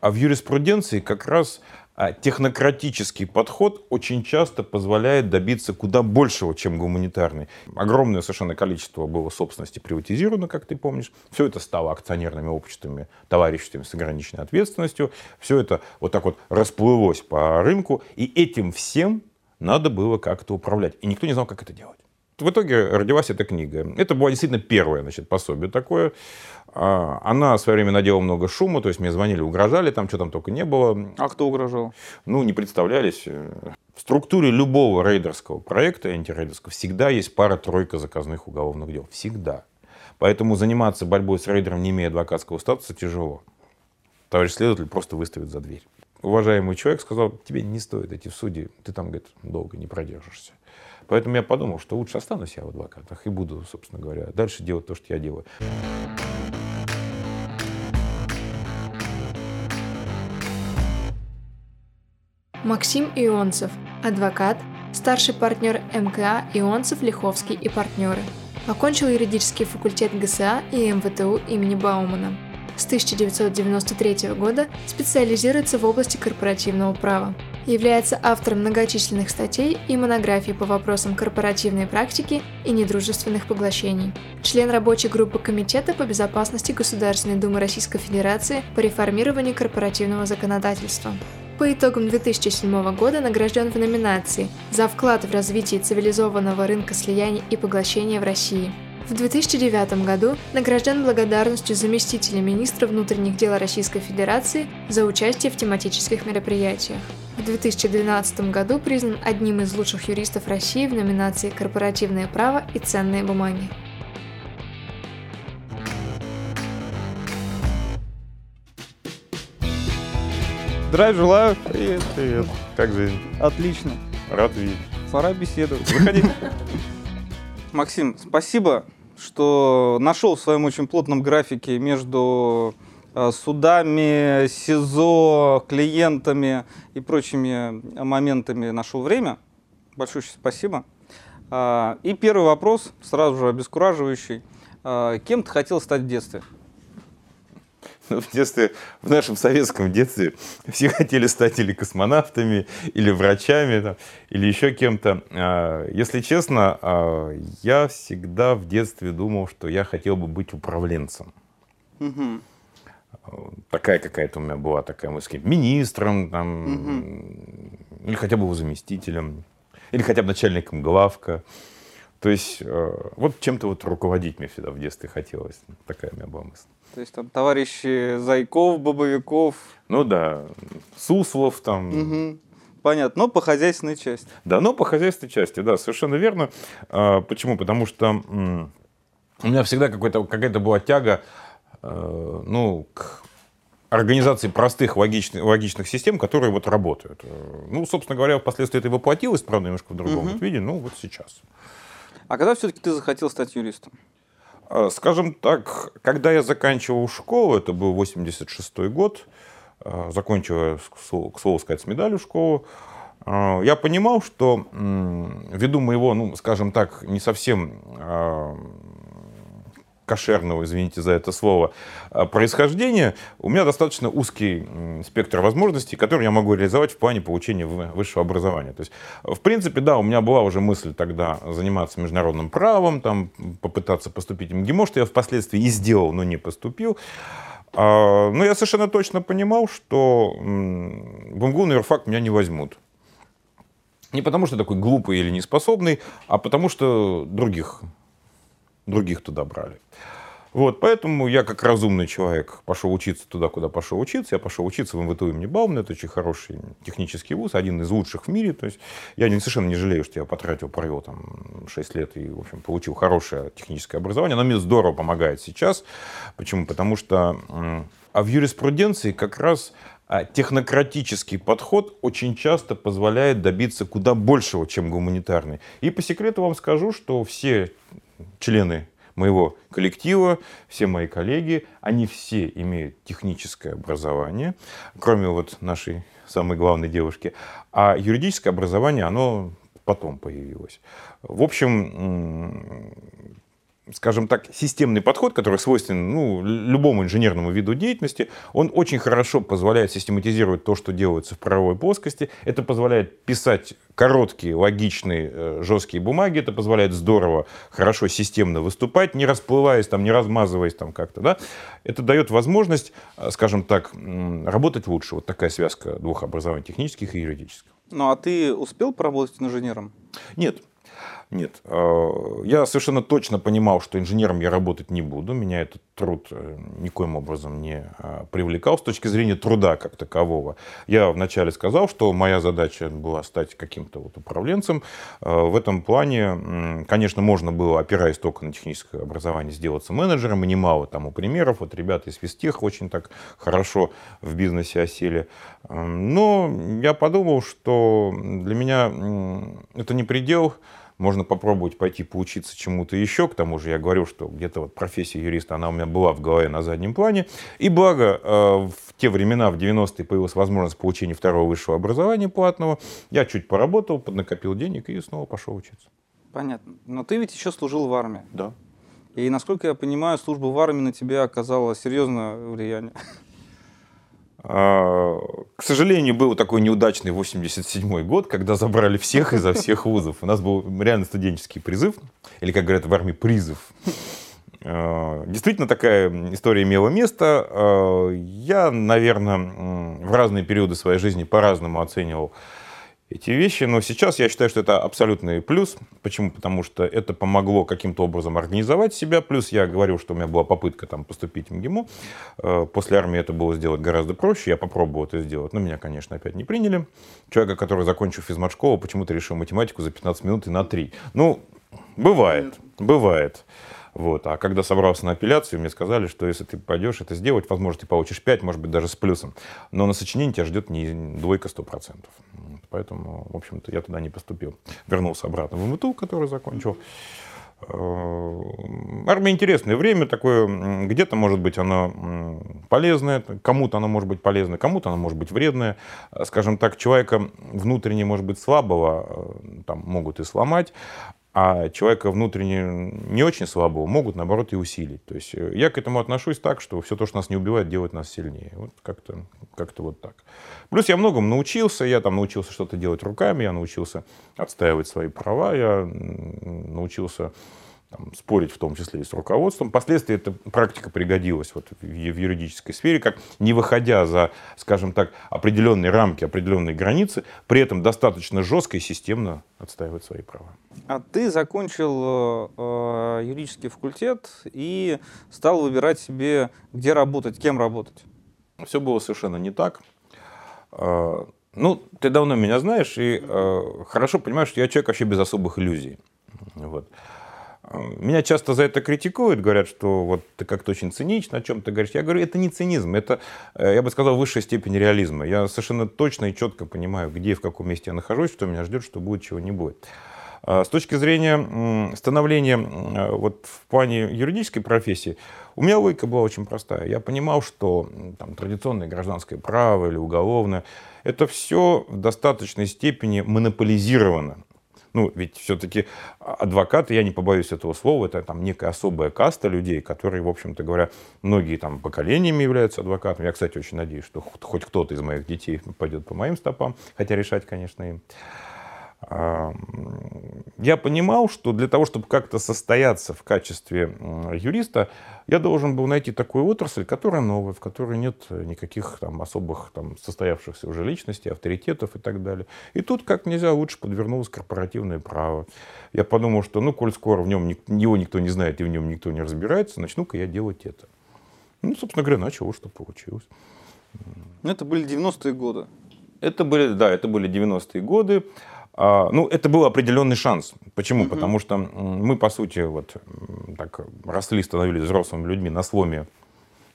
А в юриспруденции как раз а, технократический подход очень часто позволяет добиться куда большего, чем гуманитарный. Огромное совершенно количество было собственности приватизировано, как ты помнишь. Все это стало акционерными обществами, товариществами с ограниченной ответственностью. Все это вот так вот расплылось по рынку. И этим всем надо было как-то управлять. И никто не знал, как это делать. В итоге родилась эта книга. Это было действительно первое значит, пособие такое. А, она в свое время надела много шума, то есть мне звонили, угрожали, там что там только не было. А кто угрожал? Ну, не представлялись. В структуре любого рейдерского проекта, антирейдерского, всегда есть пара-тройка заказных уголовных дел. Всегда. Поэтому заниматься борьбой с рейдером, не имея адвокатского статуса, тяжело. Товарищ следователь просто выставит за дверь. Уважаемый человек сказал, тебе не стоит идти в суде, ты там, говорит, долго не продержишься. Поэтому я подумал, что лучше останусь я в адвокатах и буду, собственно говоря, дальше делать то, что я делаю. Максим Ионцев, адвокат, старший партнер МКА Ионцев, Лиховский и партнеры. Окончил юридический факультет ГСА и МВТУ имени Баумана. С 1993 года специализируется в области корпоративного права является автором многочисленных статей и монографий по вопросам корпоративной практики и недружественных поглощений. Член рабочей группы Комитета по безопасности Государственной Думы Российской Федерации по реформированию корпоративного законодательства. По итогам 2007 года награжден в номинации «За вклад в развитие цивилизованного рынка слияния и поглощения в России». В 2009 году награжден благодарностью заместителя министра внутренних дел Российской Федерации за участие в тематических мероприятиях. В 2012 году признан одним из лучших юристов России в номинации «Корпоративное право и ценные бумаги». Здравия желаю. Привет, привет. Как жизнь? Отлично. Рад видеть. Пора беседовать. Выходи. Максим, спасибо, что нашел в своем очень плотном графике между Э, судами, СИЗО, клиентами и прочими моментами нашел время. Большое спасибо. Э, и первый вопрос, сразу же обескураживающий. Э, кем ты хотел стать в детстве? Ну, в детстве, в нашем советском детстве все хотели стать или космонавтами, или врачами, там, или еще кем-то. Если честно, я всегда в детстве думал, что я хотел бы быть управленцем. Угу такая какая-то у меня была такая мысль, министром, там, угу. или хотя бы его заместителем, или хотя бы начальником главка. То есть э, вот чем-то вот руководить мне всегда в детстве хотелось. Такая у меня была мысль. То есть там товарищи Зайков, Бобовиков. Ну да, Суслов там. Угу. Понятно, но по хозяйственной части. Да, но по хозяйственной части, да, совершенно верно. А, почему? Потому что у меня всегда какая-то была тяга Э, ну, к организации простых логичных, логичных систем, которые вот работают. Э, ну, собственно говоря, впоследствии это воплотилось, правда, немножко в другом угу. виде, ну, вот сейчас. А когда все-таки ты захотел стать юристом? Э, скажем так, когда я заканчивал школу, это был 86 год, закончил, к слову сказать, с медалью школу, я понимал, что ввиду моего, ну, скажем так, не совсем кошерного, извините за это слово, а, происхождения, у меня достаточно узкий спектр возможностей, которые я могу реализовать в плане получения высшего образования. То есть, в принципе, да, у меня была уже мысль тогда заниматься международным правом, там, попытаться поступить в МГИМО, что я впоследствии и сделал, но не поступил. А, но я совершенно точно понимал, что в МГУ на юрфак меня не возьмут. Не потому, что такой глупый или неспособный, а потому, что других других туда брали. Вот, поэтому я как разумный человек пошел учиться туда, куда пошел учиться. Я пошел учиться в МВТУ имени Баумана. Это очень хороший технический вуз, один из лучших в мире. То есть я не, совершенно не жалею, что я потратил, провел там 6 лет и, в общем, получил хорошее техническое образование. Оно мне здорово помогает сейчас. Почему? Потому что а в юриспруденции как раз а, технократический подход очень часто позволяет добиться куда большего, чем гуманитарный. И по секрету вам скажу, что все члены моего коллектива, все мои коллеги, они все имеют техническое образование, кроме вот нашей самой главной девушки. А юридическое образование, оно потом появилось. В общем, скажем так, системный подход, который свойственен ну, любому инженерному виду деятельности, он очень хорошо позволяет систематизировать то, что делается в правовой плоскости. Это позволяет писать короткие, логичные, э, жесткие бумаги. Это позволяет здорово, хорошо, системно выступать, не расплываясь, там, не размазываясь там как-то. Да? Это дает возможность, э, скажем так, работать лучше. Вот такая связка двух образований, технических и юридических. Ну а ты успел поработать инженером? Нет, нет, э, я совершенно точно понимал, что инженером я работать не буду. Меня этот труд э, никоим образом не э, привлекал с точки зрения труда как такового. Я вначале сказал, что моя задача была стать каким-то вот управленцем. В этом плане, конечно, можно было, опираясь только на техническое образование, сделаться менеджером. И немало тому примеров. Вот ребята из Физтех очень так хорошо в бизнесе осели. Но я подумал, что для меня это не предел можно попробовать пойти поучиться чему-то еще. К тому же я говорю, что где-то вот профессия юриста, она у меня была в голове на заднем плане. И благо э, в те времена, в 90-е, появилась возможность получения второго высшего образования платного. Я чуть поработал, поднакопил денег и снова пошел учиться. Понятно. Но ты ведь еще служил в армии. Да. И, насколько я понимаю, служба в армии на тебя оказала серьезное влияние. А, к сожалению, был такой неудачный 87 год, когда забрали всех изо всех вузов. У нас был реально студенческий призыв, или, как говорят в армии, призыв. А, действительно, такая история имела место. А, я, наверное, в разные периоды своей жизни по-разному оценивал эти вещи. Но сейчас я считаю, что это абсолютный плюс. Почему? Потому что это помогло каким-то образом организовать себя. Плюс я говорю, что у меня была попытка там, поступить в МГИМО. Э, после армии это было сделать гораздо проще. Я попробовал это сделать. Но меня, конечно, опять не приняли. Человека, который, закончил физмат-школу, почему-то решил математику за 15 минут и на 3. Ну, бывает, бывает. Вот. А когда собрался на апелляцию, мне сказали, что если ты пойдешь это сделать, возможно, ты получишь 5, может быть, даже с плюсом. Но на сочинение тебя ждет не двойка 100%. Поэтому, в общем-то, я туда не поступил. Вернулся обратно в МТУ, который закончил. Э, армия интересное время такое, где-то может быть оно полезное, кому-то оно может быть полезное, кому-то оно может быть вредное. Скажем так, человека внутренне может быть слабого э, там могут и сломать, а человека внутренне не очень слабого могут, наоборот, и усилить. То есть э, я к этому отношусь так, что все то, что нас не убивает, делает нас сильнее. Вот как-то как вот так. Плюс я многому научился. Я там научился что-то делать руками, я научился отстаивать свои права, я научился там, спорить в том числе и с руководством. Впоследствии эта практика пригодилась вот в, юридической сфере, как не выходя за, скажем так, определенные рамки, определенные границы, при этом достаточно жестко и системно отстаивать свои права. А ты закончил э, юридический факультет и стал выбирать себе, где работать, кем работать. Все было совершенно не так. Э, ну, ты давно меня знаешь и э, хорошо понимаешь, что я человек вообще без особых иллюзий. Вот. Меня часто за это критикуют, говорят, что вот ты как-то очень цинично о чем ты говоришь. Я говорю, это не цинизм, это, э, я бы сказал, высшая степень реализма. Я совершенно точно и четко понимаю, где и в каком месте я нахожусь, что меня ждет, что будет, чего не будет. А с точки зрения становления вот, в плане юридической профессии, у меня логика была очень простая. Я понимал, что там, традиционное гражданское право или уголовное, это все в достаточной степени монополизировано ну, ведь все-таки адвокаты, я не побоюсь этого слова, это там некая особая каста людей, которые, в общем-то говоря, многие там поколениями являются адвокатами. Я, кстати, очень надеюсь, что хоть кто-то из моих детей пойдет по моим стопам, хотя решать, конечно, им я понимал, что для того, чтобы как-то состояться в качестве юриста, я должен был найти такую отрасль, которая новая, в которой нет никаких там особых там, состоявшихся уже личностей, авторитетов и так далее. И тут как нельзя лучше подвернулось корпоративное право. Я подумал, что ну, коль скоро в нем его никто не знает и в нем никто не разбирается, начну-ка я делать это. Ну, собственно говоря, начал, что получилось. Ну, это были 90-е годы. Это были, да, это были 90-е годы. А, ну, это был определенный шанс. Почему? Угу. Потому что мы, по сути, вот так росли, становились взрослыми людьми на сломе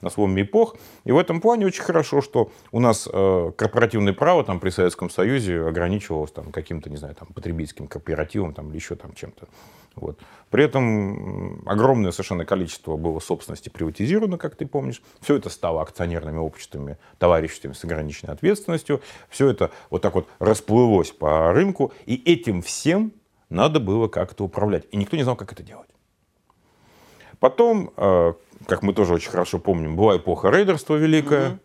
на сломе эпох. И в этом плане очень хорошо, что у нас э, корпоративное право там, при Советском Союзе ограничивалось там, каким-то, не знаю, там, потребительским кооперативом там, или еще там чем-то. Вот. При этом огромное совершенно количество было собственности приватизировано, как ты помнишь. Все это стало акционерными обществами, товариществами с ограниченной ответственностью. Все это вот так вот расплылось по рынку. И этим всем надо было как-то управлять. И никто не знал, как это делать. Потом, как мы тоже очень хорошо помним, была эпоха рейдерства великая. Угу.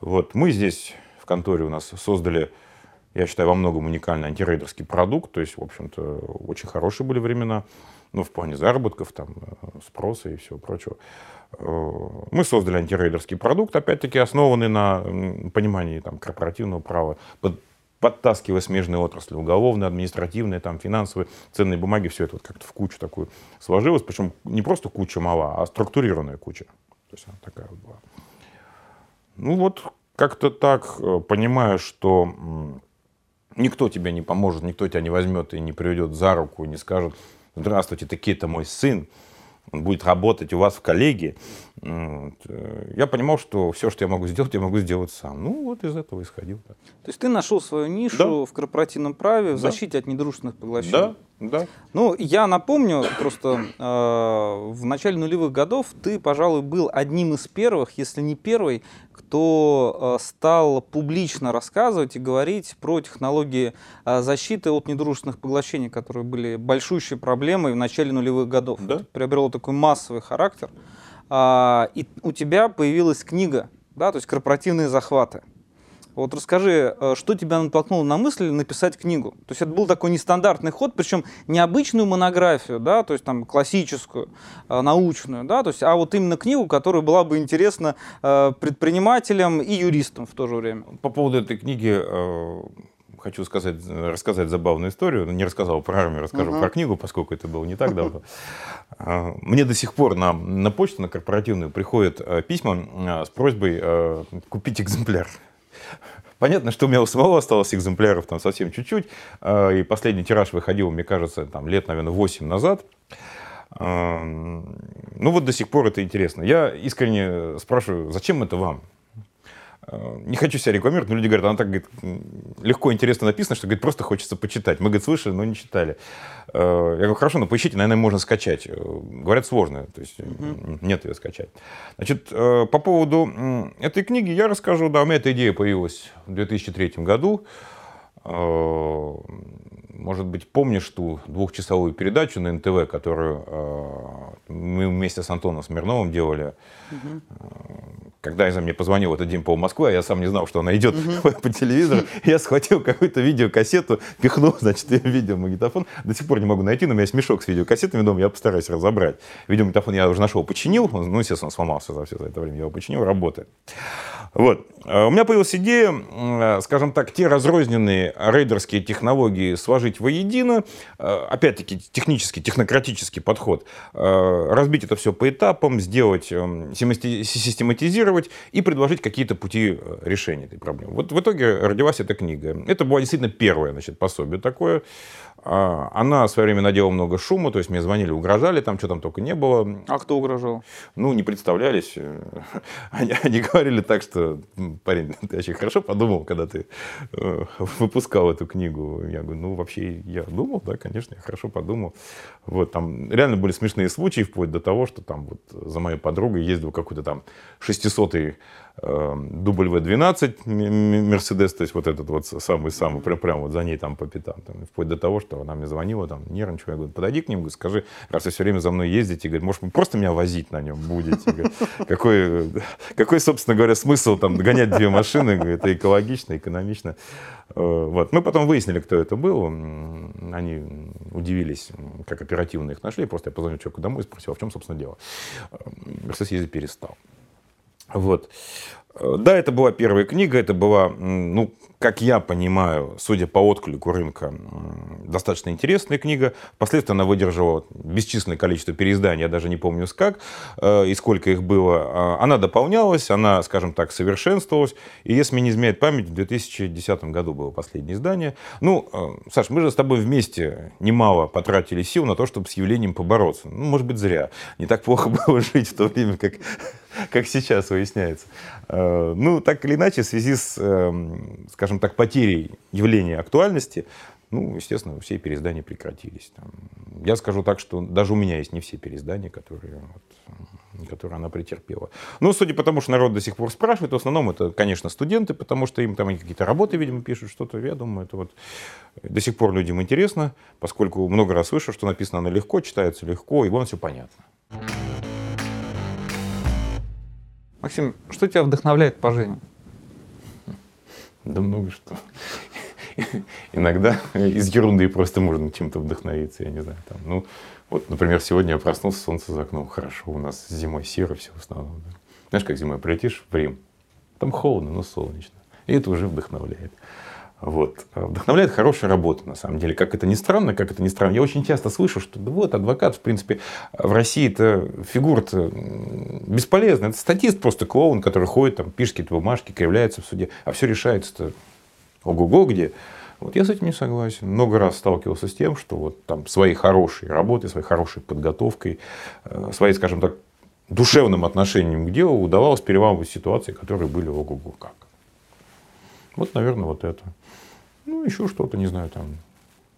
Вот мы здесь в конторе у нас создали я считаю, во многом уникальный антирейдерский продукт. То есть, в общем-то, очень хорошие были времена. Ну, в плане заработков, там, э, спроса и всего прочего. Э, мы создали антирейдерский продукт, опять-таки, основанный на понимании там, корпоративного права, под, подтаскивая смежные отрасли, уголовные, административные, там, финансовые, ценные бумаги, все это вот как-то в кучу такую сложилось. Причем не просто куча мала, а структурированная куча. То есть она такая вот была. Ну вот, как-то так, э, понимая, что Никто тебе не поможет, никто тебя не возьмет и не приведет за руку, не скажет, здравствуйте, такие-то мой сын, он будет работать у вас в коллегии. Э, я понимал, что все, что я могу сделать, я могу сделать сам. Ну, вот из этого исходил. То есть ты нашел свою нишу да. в корпоративном праве, в да. защите от недружественных поглощений? Да, да. Ну, я напомню, просто э, в начале нулевых годов ты, пожалуй, был одним из первых, если не первый, кто э, стал публично рассказывать и говорить про технологии э, защиты от недружественных поглощений, которые были большущей проблемой в начале нулевых годов. Да? Это приобрело такой массовый характер. А, и у тебя появилась книга, да, то есть корпоративные захваты. Вот расскажи, э, что тебя натолкнуло на мысль написать книгу? То есть это был такой нестандартный ход, причем не обычную монографию, да, то есть там классическую, э, научную, да, то есть, а вот именно книгу, которая была бы интересна э, предпринимателям и юристам в то же время. По поводу этой книги хочу сказать, рассказать забавную историю. Не рассказал про армию, расскажу uh-huh. про книгу, поскольку это было не так давно. Мне до сих пор на, на почту, на корпоративную, приходят письма с просьбой купить экземпляр. Понятно, что у меня у самого осталось экземпляров там совсем чуть-чуть. А, и последний тираж выходил, мне кажется, там лет, наверное, 8 назад. А, ну вот до сих пор это интересно. Я искренне спрашиваю, зачем это вам? Э, не хочу себя рекламировать, но люди говорят, она так говорит, легко, интересно написано, что говорит, просто хочется почитать. Мы, говорит, слышали, но не читали. Э, я говорю, хорошо, но поищите, наверное, можно скачать. Э, говорят, сложно, то есть угу. нет ее скачать. Значит, по поводу этой книги я расскажу, да, у меня эта идея появилась в 2003 году. Может быть, помнишь ту двухчасовую передачу на НТВ, которую мы вместе с Антоном Смирновым делали? Угу когда я мне позвонил этот день по Москвы, а я сам не знал, что она идет угу. по телевизору, я схватил какую-то видеокассету, пихнул, значит, я видеомагнитофон. До сих пор не могу найти, но у меня есть мешок с видеокассетами дома, я постараюсь разобрать. Видеомагнитофон я уже нашел, починил, ну, естественно, сломался за все это время, я его починил, работает. Вот. А у меня появилась идея, э, скажем так, те разрозненные рейдерские технологии сложить воедино, э, опять-таки технический, технократический подход, э, разбить это все по этапам, сделать, эм, систематизировать и предложить какие-то пути решения этой проблемы. Вот в итоге родилась эта книга. Это было действительно первое значит, пособие такое. А, она в свое время надела много шума, то есть мне звонили, угрожали, там что там только не было. А кто угрожал? Ну, не представлялись. Они, они говорили так, что, парень, ты очень хорошо подумал, когда ты э, выпускал эту книгу. Я говорю, ну, вообще, я думал, да, конечно, я хорошо подумал. Вот, там реально были смешные случаи, вплоть до того, что там вот за моей подругой ездил какой-то там 600-й W12 Мерседес, то есть вот этот вот самый-самый, прям, прям вот за ней там по пятам. Там, вплоть до того, что она мне звонила, там, нервничала. Я говорю, подойди к ним, говорю, скажи, раз вы все время за мной ездите, говорит, может, вы просто меня возить на нем будете? Какой, какой, собственно говоря, смысл там гонять две машины? Это экологично, экономично. Э, вот. Мы потом выяснили, кто это был. Они удивились, как оперативно их нашли. Просто я позвонил человеку домой и спросил, а в чем, собственно, дело. Мерседес ездить перестал. Вот. Да, это была первая книга, это была, ну, как я понимаю, судя по отклику рынка, достаточно интересная книга. Впоследствии она выдержала бесчисленное количество переизданий, я даже не помню как э, и сколько их было. А, она дополнялась, она, скажем так, совершенствовалась. И если мне не изменяет память, в 2010 году было последнее издание. Ну, э, Саш, мы же с тобой вместе немало потратили сил на то, чтобы с явлением побороться. Ну, может быть, зря. Не так плохо было жить в то время, как как сейчас выясняется. Э, ну, так или иначе, в связи с, эм, скажем так, потерей явления актуальности, ну, естественно, все переиздания прекратились. Я скажу так, что даже у меня есть не все переиздания, которые, вот, которые она претерпела. Но судя по тому, что народ до сих пор спрашивает, в основном это, конечно, студенты, потому что им там какие-то работы, видимо, пишут, что-то. Я думаю, это вот до сих пор людям интересно, поскольку много раз слышу, что написано оно легко, читается легко, и вон все понятно. Максим, что тебя вдохновляет по жизни? Да много что. Иногда из ерунды просто можно чем-то вдохновиться, я не знаю. Там, ну, вот, например, сегодня я проснулся, солнце за окном, хорошо, у нас зимой серо все в основном. Да. Знаешь, как зимой прилетишь в Рим, там холодно, но солнечно. И это уже вдохновляет. Вот. Вдохновляет хорошая работа, на самом деле. Как это ни странно, как это ни странно. Я очень часто слышу, что да вот, адвокат, в принципе, в России это фигура-то бесполезная. Это статист просто клоун, который ходит, там, пишет какие-то бумажки, кривляется в суде. А все решается-то ого-го где. Вот я с этим не согласен. Много раз сталкивался с тем, что вот там своей хорошей работой, своей хорошей подготовкой, э, своей, скажем так, душевным отношением к делу удавалось переламывать ситуации, которые были ого-го как. Вот, наверное, вот это. Ну, еще что-то, не знаю, там,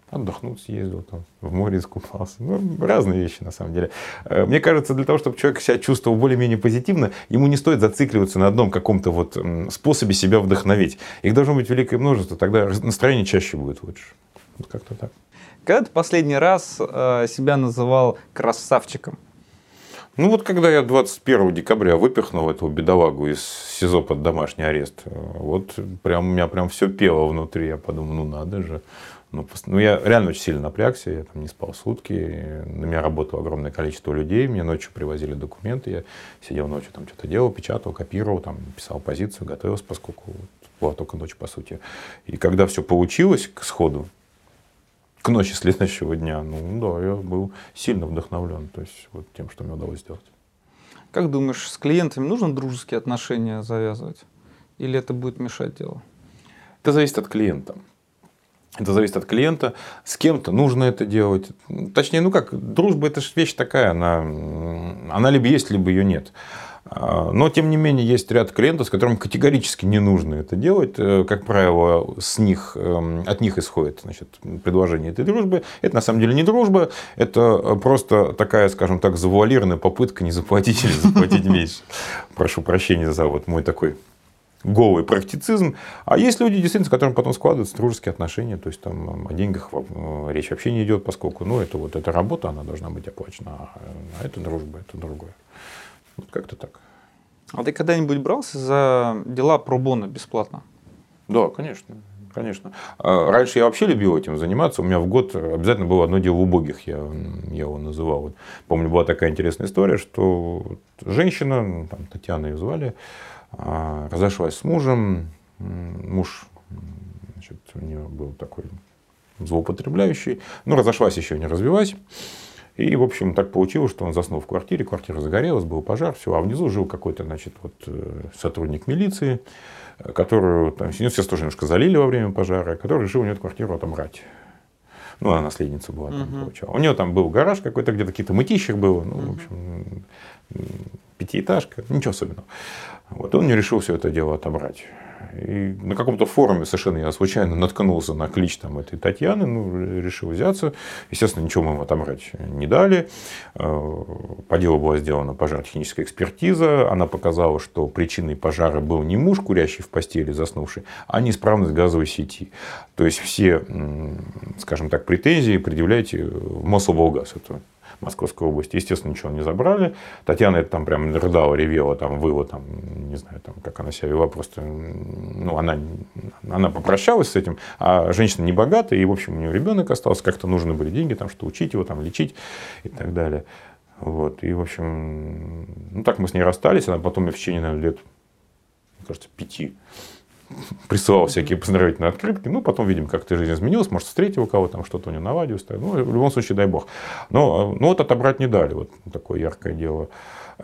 отдохнуть съездил, там, в море искупался. Ну, разные вещи, на самом деле. Э, мне кажется, для того, чтобы человек себя чувствовал более-менее позитивно, ему не стоит зацикливаться на одном каком-то вот способе себя вдохновить. Их должно быть великое множество, тогда настроение чаще будет лучше. Вот как-то так. Когда ты последний раз э, себя называл красавчиком? Ну вот когда я 21 декабря выпихнул этого бедолагу из СИЗО под домашний арест, вот прям у меня прям все пело внутри. Я подумал, ну надо же. Ну, ну, я реально очень сильно напрягся, я там не спал сутки, на меня работало огромное количество людей, мне ночью привозили документы, я сидел ночью, там что-то делал, печатал, копировал, там, писал позицию, готовился, поскольку была только ночь, по сути. И когда все получилось к сходу, к ночи следующего дня, ну да, я был сильно вдохновлен то есть, вот тем, что мне удалось сделать. Как думаешь, с клиентами нужно дружеские отношения завязывать? Или это будет мешать делу? Это зависит от клиента. Это зависит от клиента. С кем-то нужно это делать. Точнее, ну как, дружба это же вещь такая, она, она либо есть, либо ее нет. А, но, тем не менее, есть ряд клиентов, с которыми категорически не нужно это делать. Э, как правило, с них, эм, от них исходит значит, предложение этой дружбы. Это на самом деле не дружба, это просто такая, скажем так, завуалированная попытка не заплатить или заплатить меньше. Прошу прощения за вот мой такой голый практицизм. А есть люди, действительно, с которыми потом складываются дружеские отношения, то есть там о деньгах э, речь вообще не идет, поскольку ну, это вот эта работа, она должна быть оплачена, а это дружба, это другое. Вот как-то так. А ты когда-нибудь брался за дела пробона бесплатно? Да, конечно. Конечно. А раньше я вообще любил этим заниматься. У меня в год обязательно было одно дело убогих, я, я его называл. Вот, помню, была такая интересная история, что женщина, ну, там, Татьяна ее звали, а, разошлась с мужем. Муж, значит, у нее был такой злоупотребляющий. Но разошлась еще не развиваясь. И, в общем, так получилось, что он заснул в квартире, квартира загорелась, был пожар, все, а внизу жил какой-то, значит, вот э, сотрудник милиции, которую, там, все тоже немножко залили во время пожара, который решил у нее эту квартиру отобрать. Ну, она наследница была, там, угу. получала. У нее там был гараж какой-то, где-то какие-то мытищах было, ну, угу. в общем, пятиэтажка, ничего особенного. Вот он не решил все это дело отобрать. И на каком-то форуме совершенно я случайно наткнулся на клич там, этой Татьяны, ну, решил взяться. Естественно, ничего мы ему отобрать не дали. Э, по делу была сделана пожаротехническая экспертиза. Она показала, что причиной пожара был не муж, курящий в постели, заснувший, а неисправность газовой сети. То есть все, скажем так, претензии предъявляйте в Мособлгаз. Это Московской области. Естественно, ничего не забрали. Татьяна это там прям рыдала, ревела, там, выла, там, не знаю, там, как она себя вела, просто, ну, она, она попрощалась с этим, а женщина не богатая, и, в общем, у нее ребенок остался, как-то нужны были деньги, там, что учить его, там, лечить и так далее. Вот, и, в общем, ну, так мы с ней расстались, она потом в течение, наверное, лет, мне кажется, пяти присылал всякие поздравительные открытки. Ну, потом видим, как эта жизнь изменилась. Может, встретил кого там что-то у него наладилось. Ну, в любом случае, дай бог. Но ну, вот отобрать не дали. Вот такое яркое дело.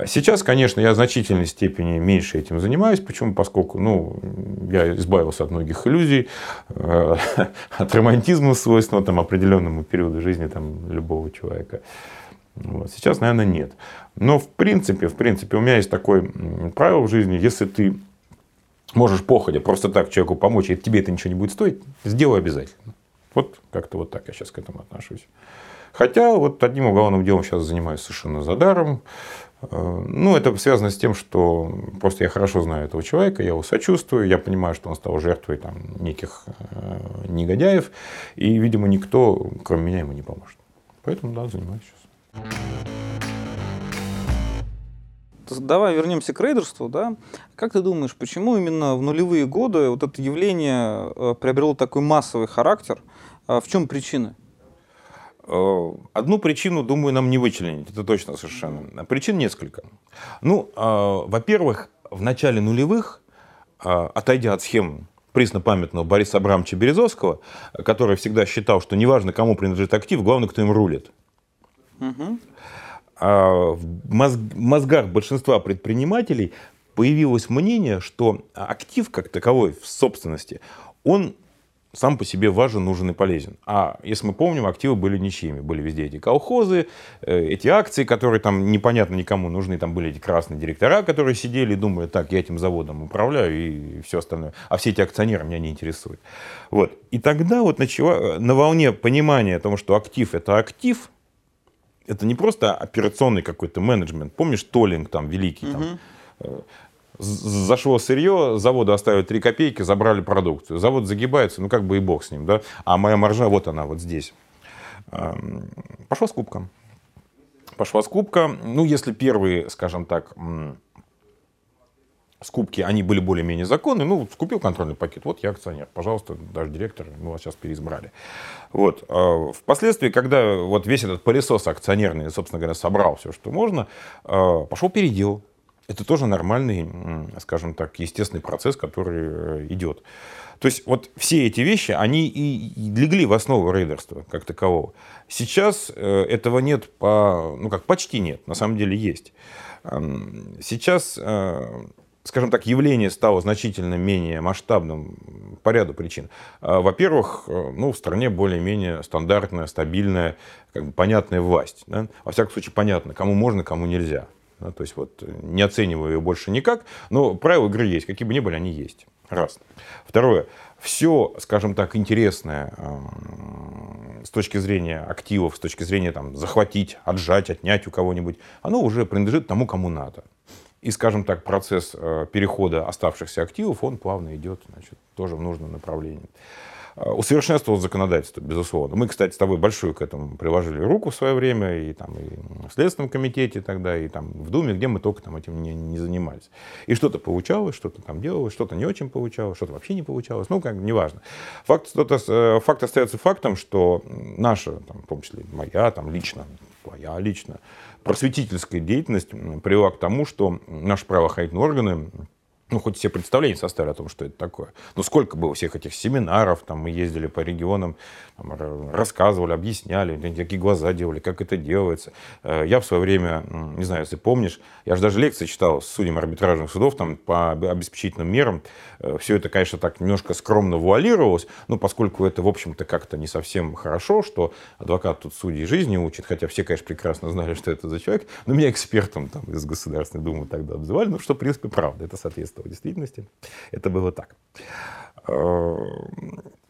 Сейчас, конечно, я в значительной степени меньше этим занимаюсь. Почему? Поскольку ну, я избавился от многих иллюзий, э, от романтизма свойственного там, определенному периоду жизни там, любого человека. Вот. Сейчас, наверное, нет. Но в принципе, в принципе, у меня есть такое правило в жизни, если ты можешь походя просто так человеку помочь, и тебе это ничего не будет стоить, сделай обязательно. Вот как-то вот так я сейчас к этому отношусь. Хотя вот одним уголовным делом сейчас занимаюсь совершенно за даром. Э, ну, это связано с тем, что просто я хорошо знаю этого человека, я его сочувствую, я понимаю, что он стал жертвой там, неких э, негодяев, и, видимо, никто, кроме меня, ему не поможет. Поэтому, да, занимаюсь сейчас. Давай вернемся к рейдерству, да. Как ты думаешь, почему именно в нулевые годы вот это явление э, приобрело такой массовый характер? А в чем причины? Э, одну причину, думаю, нам не вычленить, это точно совершенно. Причин несколько. Ну, э, во-первых, в начале нулевых, отойдя от схем преснопамятного Бориса Абрамовича Березовского, который всегда считал, что неважно, кому принадлежит актив, главное, кто им рулит. Угу. А в мозгах большинства предпринимателей появилось мнение, что актив как таковой в собственности, он сам по себе важен, нужен и полезен. А если мы помним, активы были ничьими. Были везде эти колхозы, э, эти акции, которые там непонятно никому нужны. Там были эти красные директора, которые сидели и думали, так, я этим заводом управляю и все остальное. А все эти акционеры меня не интересуют. Вот. И тогда вот начала, на волне понимания о том, что актив это актив, это не просто операционный какой-то менеджмент. Помнишь, Толлинг там великий, угу. там, зашло сырье, заводу оставили 3 копейки, забрали продукцию. Завод загибается, ну как бы и бог с ним, да. А моя маржа, вот она, вот здесь. Пошла скупка. Пошла скупка. Ну, если первые, скажем так, скупки, они были более-менее законные, ну, скупил контрольный пакет, вот я акционер, пожалуйста, даже директор, мы вас сейчас переизбрали. Вот. А впоследствии, когда вот весь этот пылесос акционерный, собственно говоря, собрал все, что можно, а, пошел передел это тоже нормальный, скажем так, естественный процесс, который э, идет. То есть вот все эти вещи, они и легли в основу рейдерства как такового. Сейчас э, этого нет, по, ну как почти нет, на самом деле есть. Сейчас, э, скажем так, явление стало значительно менее масштабным по ряду причин. Во-первых, ну, в стране более-менее стандартная, стабильная, как бы понятная власть. Да? Во всяком случае, понятно, кому можно, кому нельзя. Да, то есть вот не оцениваю ее больше никак, но правила игры есть, какие бы ни были, они есть. Раз. Второе. Все, скажем так, интересное э, с точки зрения активов, с точки зрения там, захватить, отжать, отнять у кого-нибудь, оно уже принадлежит тому, кому надо. И, скажем так, процесс э, перехода оставшихся активов, он плавно идет значит, тоже в нужном направлении. Э, усовершенствовал законодательство, безусловно. Мы, кстати, с тобой большую к этому приложили руку в свое время, и, там, и в Следственном комитете тогда, и там, в Думе, где мы только там, этим не, не занимались. И что-то получалось, что-то там делалось, что-то не очень получалось, что-то вообще не получалось, ну, как неважно. Факт, э, факт остается фактом, что наша, там, в том числе моя, там, лично, твоя лично, просветительская деятельность привела к тому, что наши правоохранительные органы ну, хоть все представления составили о том, что это такое. Но сколько было всех этих семинаров, там мы ездили по регионам, там, рассказывали, объясняли, какие глаза делали, как это делается. Э, я в свое время, не знаю, если помнишь, я же даже лекции читал с судьям арбитражных судов там, по обеспечительным мерам. Э, Все это, конечно, так немножко скромно вуалировалось, но поскольку это, в общем-то, как-то не совсем хорошо, что адвокат тут судьи жизни учит, хотя все, конечно, прекрасно знали, что это за человек, но меня экспертом там, из Государственной Думы тогда обзывали, ну, что, в принципе, правда, это соответствовало действительности. Это было так. Э,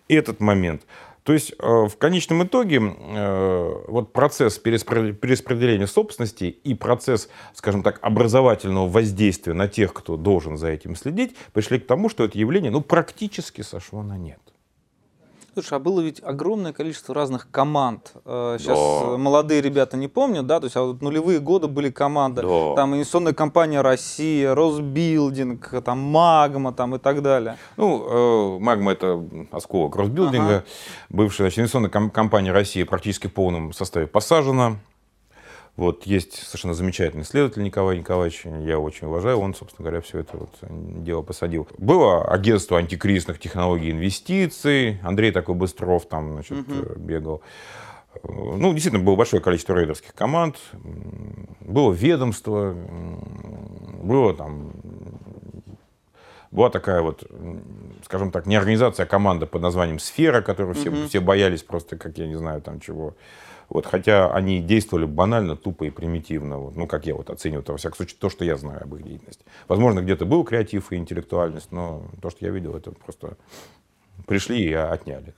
этот момент. То есть э, в конечном итоге э, вот процесс перераспределения собственности и процесс, скажем так, образовательного воздействия на тех, кто должен за этим следить, пришли к тому, что это явление ну, практически сошло на нет. Слушай, а было ведь огромное количество разных команд. Сейчас э, да. молодые ребята не помнят, да, то есть а вот нулевые годы были команды. Да. Там инвестиционная компания Россия, Росбилдинг, там Магма там и так далее. Ну, э, Магма это осколок Росбилдинга. Ага. Бывшая значит, инвестиционная компания Россия практически в полном составе посажена. Вот есть совершенно замечательный исследователь Николай Николаевич, я очень уважаю, он, собственно говоря, все это вот дело посадил. Было агентство антикризисных технологий инвестиций, Андрей такой Быстров там, значит, угу. бегал. Ну, действительно, было большое количество рейдерских команд, было ведомство, было там была такая вот, скажем так, не организация, а команда под названием «Сфера», которую все, угу. все боялись просто, как я не знаю, там чего. Вот, хотя они действовали банально, тупо и примитивно. Вот, ну, как я вот оцениваю, во всяком случае, то, что я знаю об их деятельности. Возможно, где-то был креатив и интеллектуальность, но то, что я видел, это просто пришли и отняли.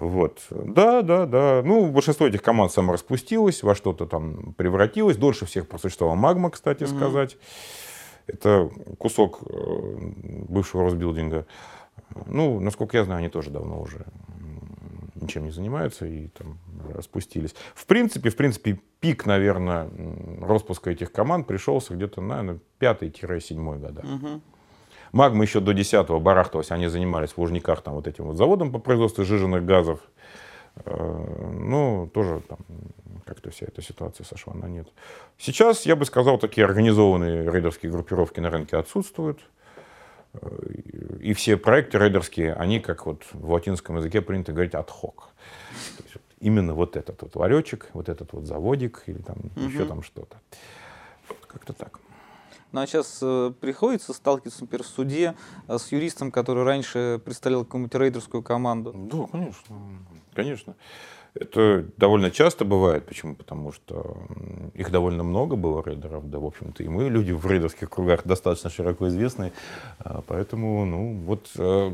Вот. Да, да, да. Ну, большинство этих команд самораспустилось, во что-то там превратилось. Дольше всех просуществовала магма, кстати mm-hmm. сказать. Это кусок э, бывшего Росбилдинга. Ну, насколько я знаю, они тоже давно уже ничем не занимаются и там распустились. В принципе, в принципе, пик, наверное, распуска этих команд пришелся где-то, наверное, 5-7 года. Угу. Магма еще до 10-го барахталась, они занимались в Лужниках там вот этим вот заводом по производству жиженных газов. Э, ну, тоже там как-то вся эта ситуация сошла на нет. Сейчас, я бы сказал, такие организованные рейдерские группировки на рынке отсутствуют. И все проекты рейдерские, они, как вот в латинском языке принято говорить, отхок. Именно вот этот вот ларечек, вот этот вот заводик или там угу. еще там что-то. Как-то так. Ну а сейчас э, приходится сталкиваться, например, в суде э, с юристом, который раньше представлял какую-нибудь рейдерскую команду? Да, конечно. Конечно. Это довольно часто бывает. Почему? Потому что их довольно много было рейдеров, да, в общем-то, и мы, люди в рейдерских кругах, достаточно широко известны. А, поэтому, ну, вот э,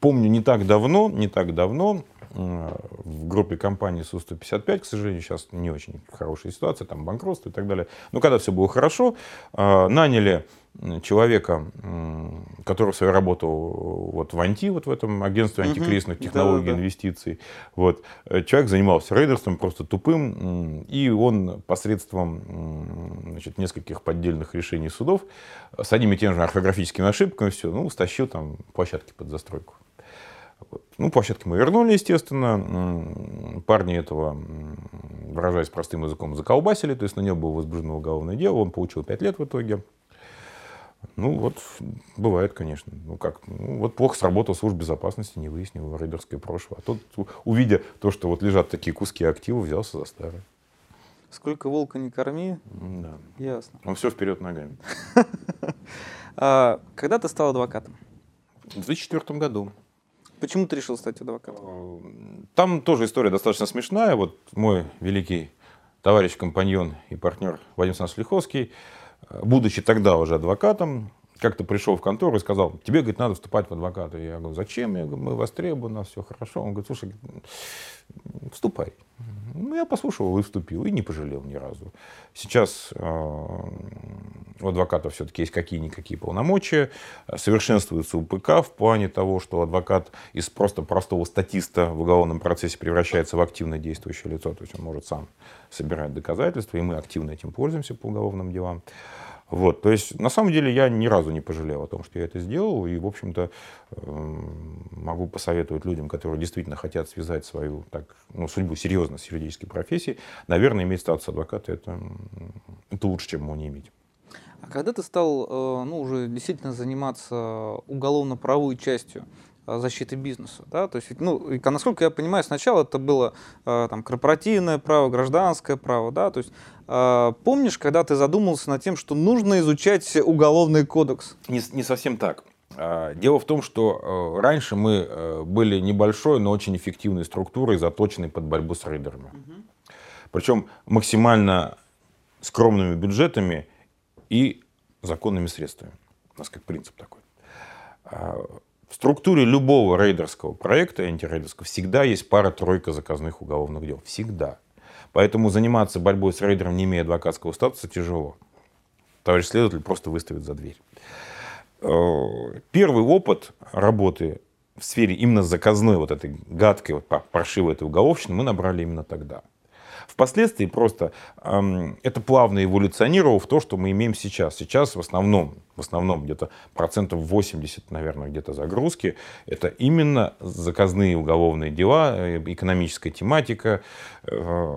помню не так давно, не так давно в группе компании Су-155, к сожалению, сейчас не очень хорошая ситуация, там банкротство и так далее. Но когда все было хорошо, а, наняли человека, который свою работу вот в Анти, вот в этом агентстве антикризисных угу. технологий, да, да. инвестиций. Вот. Э, человек занимался рейдерством, просто тупым, и он посредством значит, нескольких поддельных решений судов с одними и теми же орфографическими ошибками все, ну, стащил там площадки под застройку. Ну, площадки мы вернули, естественно. Парни этого, выражаясь простым языком, заколбасили, то есть на него было возбуждено уголовное дело, он получил 5 лет в итоге. Ну, вот, бывает, конечно. Ну, как, ну, вот плохо сработал служба безопасности, не выяснил рейдерское прошлое. А тот, увидя то, что вот лежат такие куски актива, взялся за старое. Сколько волка не корми. Да. Ясно. Он все вперед ногами. А, когда ты стал адвокатом? В 2004 году. Почему ты решил стать адвокатом? Э, там тоже история достаточно смешная. Вот мой великий товарищ, компаньон и партнер Вадим Санслиховский, э, будучи тогда уже адвокатом, как-то пришел в контору и сказал, тебе, говорит, надо вступать в адвоката. Я говорю, зачем? Я говорю, мы востребованы, у нас все хорошо. Он говорит, слушай, вступай. Ну, я послушал и вступил, и не пожалел ни разу. Сейчас э, у адвоката все-таки есть какие-никакие полномочия, совершенствуется УПК в плане того, что адвокат из просто простого статиста в уголовном процессе превращается в активно действующее лицо, то есть он может сам собирать доказательства, и мы активно этим пользуемся по уголовным делам. Вот, то есть, на самом деле, я ни разу не пожалел о том, что я это сделал, и, в общем-то, эм, могу посоветовать людям, которые действительно хотят связать свою так, ну, судьбу серьезно с юридической профессией, наверное, иметь статус адвоката это, это лучше, чем его не иметь. А когда ты стал э, ну, уже действительно заниматься уголовно-правовой частью защиты бизнеса. Да? То есть, ну, насколько я понимаю, сначала это было э, там, корпоративное право, гражданское право. Да? То есть, э, помнишь, когда ты задумался над тем, что нужно изучать уголовный кодекс? Не, не совсем так. А, дело в том, что раньше мы были небольшой, но очень эффективной структурой, заточенной под борьбу с рейдерами. Угу. Причем максимально скромными бюджетами и законными средствами. У нас как принцип такой. В структуре любого рейдерского проекта, антирейдерского, всегда есть пара-тройка заказных уголовных дел. Всегда. Поэтому заниматься борьбой с рейдером, не имея адвокатского статуса, тяжело. Товарищ следователь просто выставит за дверь. Э, первый опыт работы в сфере именно заказной, вот этой гадкой, вот паршивой этой уголовщины, мы набрали именно тогда. Впоследствии просто эм, это плавно эволюционировало в то, что мы имеем сейчас. Сейчас в основном, основном где-то процентов 80, наверное, где-то загрузки, это именно заказные уголовные дела, э, экономическая тематика. Э,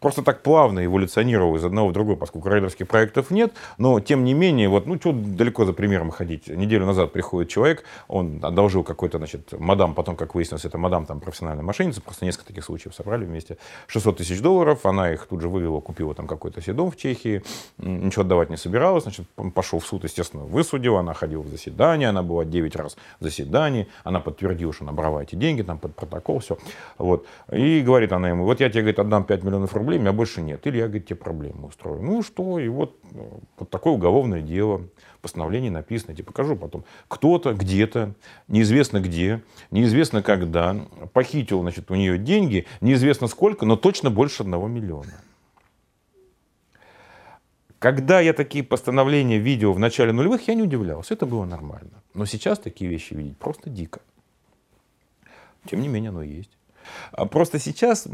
просто так плавно эволюционировало из одного в другое, поскольку рейдерских проектов нет, но тем не менее, вот, ну, что далеко за примером ходить. Неделю назад приходит человек, он одолжил какой-то, значит, мадам, потом, как выяснилось, это мадам там профессиональная мошенница, просто несколько таких случаев собрали вместе, 600 тысяч долларов, она их тут же вывела, купила там какой-то себе дом в Чехии, ничего отдавать не собиралась, значит, пошел в суд, естественно, высудил, она ходила в заседание, она была 9 раз в заседании, она подтвердила, что она брала эти деньги, там под протокол, все, вот, и говорит она ему, вот я тебе, говорит, отдам 5 миллионов рублей, меня больше нет, или я, говорит, тебе проблемы устрою. Ну что, и вот, вот такое уголовное дело, постановление написано, я тебе покажу потом. Кто-то где-то, неизвестно где, неизвестно когда, похитил, значит, у нее деньги, неизвестно сколько, но точно больше одного миллиона. Когда я такие постановления видел в начале нулевых, я не удивлялся, это было нормально. Но сейчас такие вещи видеть просто дико. Тем не менее, оно есть. А просто сейчас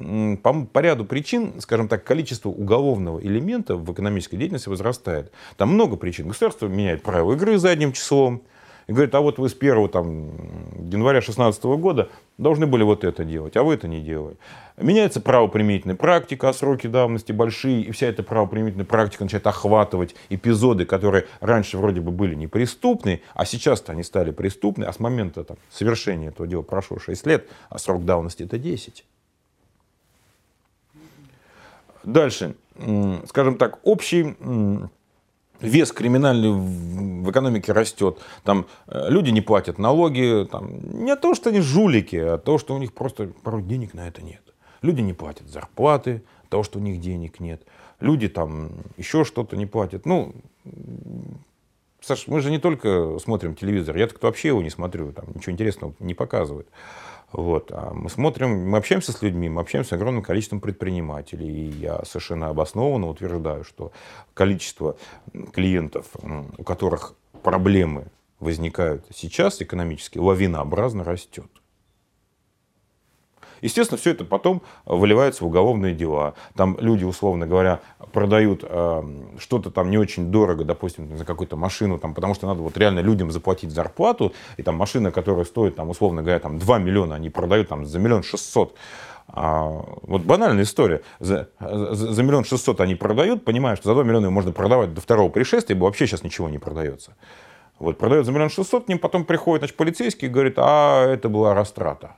по, по ряду причин, скажем так, количество уголовного элемента в экономической деятельности возрастает. Там много причин. Государство меняет правила игры задним числом, и говорит, а вот вы с 1 там, января 2016 года должны были вот это делать, а вы это не делаете. Меняется правоприменительная практика, а сроки давности большие, и вся эта правоприменительная практика начинает охватывать эпизоды, которые раньше вроде бы были неприступны, а сейчас-то они стали преступны, а с момента там, совершения этого дела прошло 6 лет, а срок давности это 10. Дальше, скажем так, общий вес криминальный в экономике растет. Там э, люди не платят налоги. Там, не то, что они жулики, а то, что у них просто порой денег на это нет. Люди не платят зарплаты, того, что у них денег нет. Люди там еще что-то не платят. Ну, Саш, мы же не только смотрим телевизор. Я так вообще его не смотрю. Там ничего интересного не показывают. Вот. А мы смотрим, мы общаемся с людьми, мы общаемся с огромным количеством предпринимателей. И я совершенно обоснованно утверждаю, что количество клиентов, у которых проблемы возникают сейчас экономически, лавинообразно растет. Естественно, все это потом выливается в уголовные дела. Там люди, условно говоря, продают э, что-то там не очень дорого, допустим, за какую-то машину, там, потому что надо вот реально людям заплатить зарплату, и там машина, которая стоит, там, условно говоря, там, 2 миллиона, они продают там, за миллион шестьсот. А, вот банальная история. За, за, за миллион шестьсот они продают, понимая, что за 2 миллиона можно продавать до второго пришествия, ибо вообще сейчас ничего не продается. Вот, продают за миллион шестьсот, к ним потом приходит значит, полицейский и говорит, а это была растрата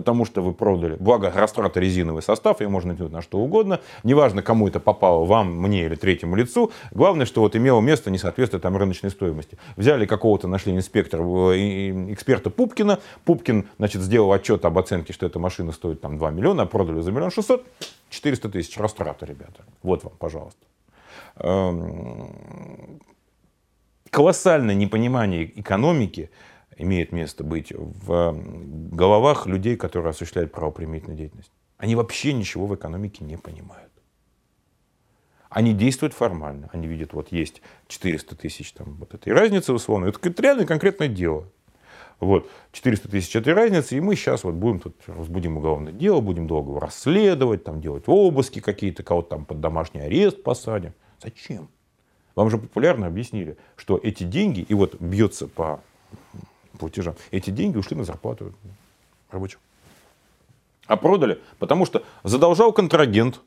потому что вы продали. Благо, растрата резиновый состав, ее можно делать на что угодно. Неважно, кому это попало, вам, мне или третьему лицу. Главное, что вот имело место несоответствие там рыночной стоимости. Взяли какого-то, нашли инспектора, э, эксперта Пупкина. Пупкин, значит, сделал отчет об оценке, что эта машина стоит там 2 миллиона, а продали за миллион шестьсот. 400 тысяч растрата, ребята. Вот вам, пожалуйста эм, колоссальное непонимание экономики, имеет место быть в головах людей, которые осуществляют правоприменительную деятельность. Они вообще ничего в экономике не понимают. Они действуют формально. Они видят, вот есть 400 тысяч там, вот этой разницы условно. Это реально конкретное дело. Вот, 400 тысяч этой разницы, и мы сейчас вот будем тут, разбудим уголовное дело, будем долго расследовать, там делать обыски какие-то, кого-то там под домашний арест посадим. Зачем? Вам же популярно объяснили, что эти деньги, и вот бьется по платежам. Эти деньги ушли на зарплату рабочих. А продали, потому что задолжал контрагент.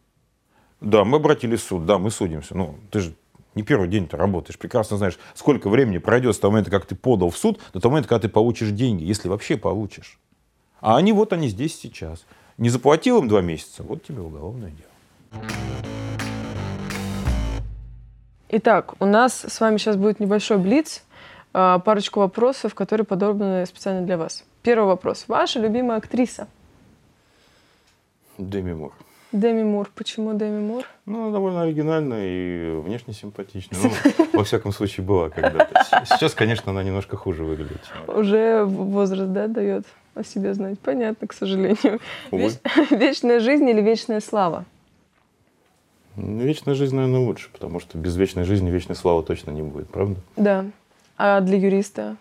Да, мы обратились в суд, да, мы судимся. Ну, ты же не первый день ты работаешь, прекрасно знаешь, сколько времени пройдет с того момента, как ты подал в суд, до того момента, когда ты получишь деньги, если вообще получишь. А они вот они здесь сейчас. Не заплатил им два месяца, вот тебе уголовное дело. Итак, у нас с вами сейчас будет небольшой блиц. А, парочку вопросов, которые подобраны специально для вас. Первый вопрос. Ваша любимая актриса? Деми Мур. Деми Мур. Почему Деми Мур? Ну, она довольно оригинальная и внешне симпатичная. Ну, во всяком случае, была когда-то. Сейчас, конечно, она немножко хуже выглядит. Уже возраст, да, дает о себе знать. Понятно, к сожалению. Веч... Вечная жизнь или вечная слава? Вечная жизнь, наверное, лучше, потому что без вечной жизни вечной славы точно не будет, правда? Да. А для юриста?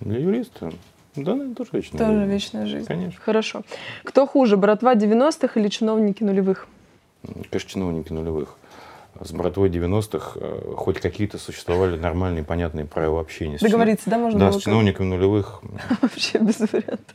Для юриста? Да, наверное, тоже вечная Тоже жизнь. вечная жизнь. Конечно. Хорошо. Кто хуже, братва 90-х или чиновники нулевых? Конечно, чиновники нулевых. С братвой 90-х э, хоть какие-то существовали нормальные, понятные правила общения. Договориться, да, можно Да, было с чиновниками нулевых. Вообще без вариантов.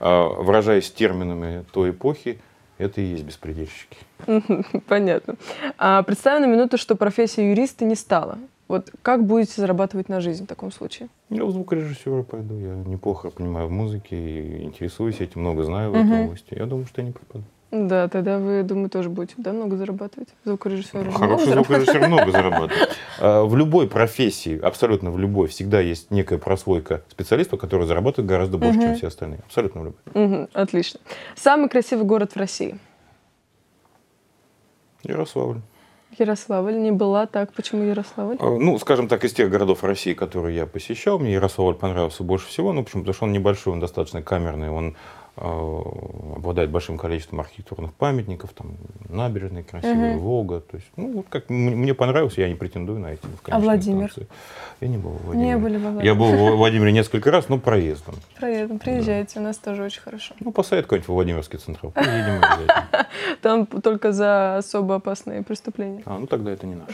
А, выражаясь терминами той эпохи, это и есть беспредельщики. Понятно. А представим на минуту, что профессия юриста не стала. Вот как будете зарабатывать на жизнь в таком случае? Я в звукорежиссера пойду. Я неплохо понимаю в музыке и интересуюсь этим, много знаю в этой области. Я думаю, что я не пропаду. Да, тогда вы, думаю, тоже будете да, много зарабатывать. Звукорежиссер. Хороший звукорежиссер много зарабатывает. А, в любой профессии, абсолютно в любой, всегда есть некая прослойка специалистов, которые зарабатывают гораздо больше, чем все остальные. Абсолютно в любой. Отлично. Самый красивый город в России? Ярославль. Ярославль не была так. Почему Ярославль? А, ну, скажем так, из тех городов России, которые я посещал, мне Ярославль понравился больше всего. Ну, почему? Потому что он небольшой, он достаточно камерный, он обладает большим количеством архитектурных памятников, там набережные красивые, Мгм. Волга. То есть, ну, вот как мне понравилось, я не претендую на эти. конечной А Владимир? инстанции. Я не был в Владимире. Не были во Владимире. Я был в Владимире несколько раз, но проездом. Проедем, приезжайте, у нас тоже очень хорошо. Ну, посадят какой-нибудь в Владимирский централ. Поедем. Там только за особо опасные преступления. А, ну тогда это не наш.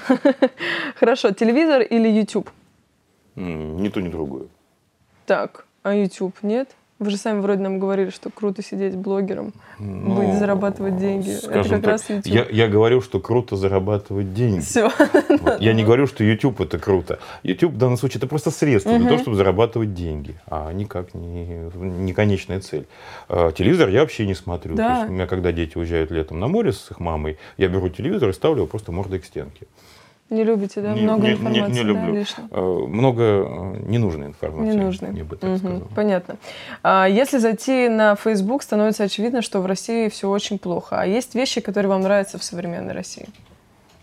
Хорошо, телевизор или YouTube? Ни то, ни другое. Так, а YouTube нет? Вы же сами вроде нам говорили, что круто сидеть блогером, Ну, быть, зарабатывать деньги. Это как так, раз YouTube. Я, я говорю, что круто зарабатывать деньги. Все. Вот. Я не говорю, что YouTube это круто. YouTube в данном случае это просто средство для Мгм. того, чтобы зарабатывать деньги, а никак не, не конечная цель. А, Телевизор я вообще не смотрю. Да. То есть у меня, когда дети уезжают летом на море с их мамой, я беру телевизор и ставлю его просто мордой к стенке. Не любите, да? Не- Много не- не- информации, не да, люблю. лишнего? А, Много э, ненужной информации. Ненужной. Я бы так Мгм, сказал. Понятно. А если зайти на Facebook, становится очевидно, что в России все очень плохо. А есть вещи, которые вам нравятся в современной России?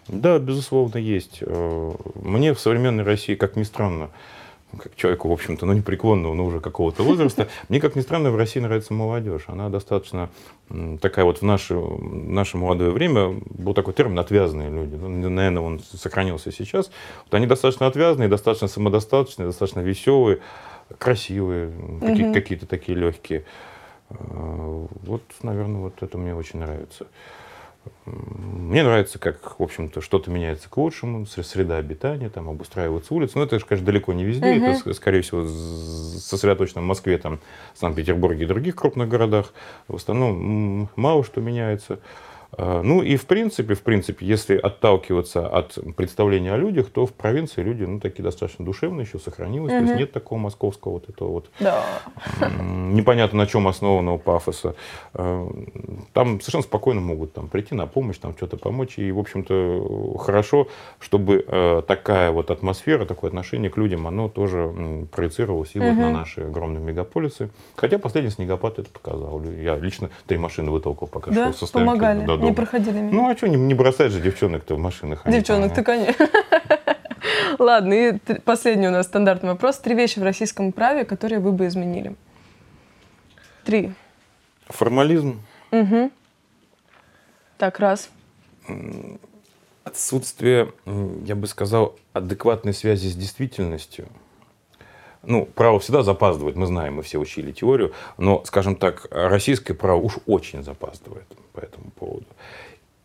Да, безусловно, есть. Э, Мне в современной России, как ни странно, как человеку, в общем-то, ну, непреклонного, но уже какого-то возраста, мне, как ни странно, в России нравится молодежь. Она достаточно такая вот в наше, в наше молодое время, был такой термин «отвязные люди». Ну, наверное, он сохранился сейчас. Вот они достаточно отвязные, достаточно самодостаточные, достаточно веселые, красивые, какие- Мгм. какие-то такие легкие. Э, Вот, наверное, вот это мне очень нравится. Мне нравится, как, в общем-то, что-то меняется к лучшему, сре- среда обитания, там, обустраиваются улицы. Но это же, конечно, далеко не везде. Мгм. Это, скорее всего, сосредоточено в Москве, там, Санкт-Петербурге и других крупных городах. В основном мало что меняется. А, Ну и в принципе, в принципе, если отталкиваться от представления о людях, то в провинции люди, ну, такие достаточно душевные еще сохранилось. То есть нет такого московского вот этого вот Да. непонятно на чем основанного пафоса. Э, Там совершенно спокойно могут там, прийти на помощь, там что-то помочь. И, в общем-то, хорошо, чтобы э, такая вот атмосфера, такое отношение к людям, оно тоже проецировалось и вот Мгм. на наши огромные мегаполисы. Хотя последний снегопад это показал. Я лично три машины вытолкал, пока Да, шел со стоянки помогали, до не проходили мимо. Ну, а что, не, не бросать же девчонок-то в машинах. они Девчонок, ты, конечно. Ладно, и последний у нас стандартный вопрос. Три вещи в российском праве, которые вы бы изменили. Три. Формализм, Мгм. Так, раз. отсутствие, я бы сказал, адекватной связи с действительностью. Ну, право всегда запаздывает, мы знаем, мы все учили теорию, но, скажем так, российское право уж очень запаздывает по этому поводу.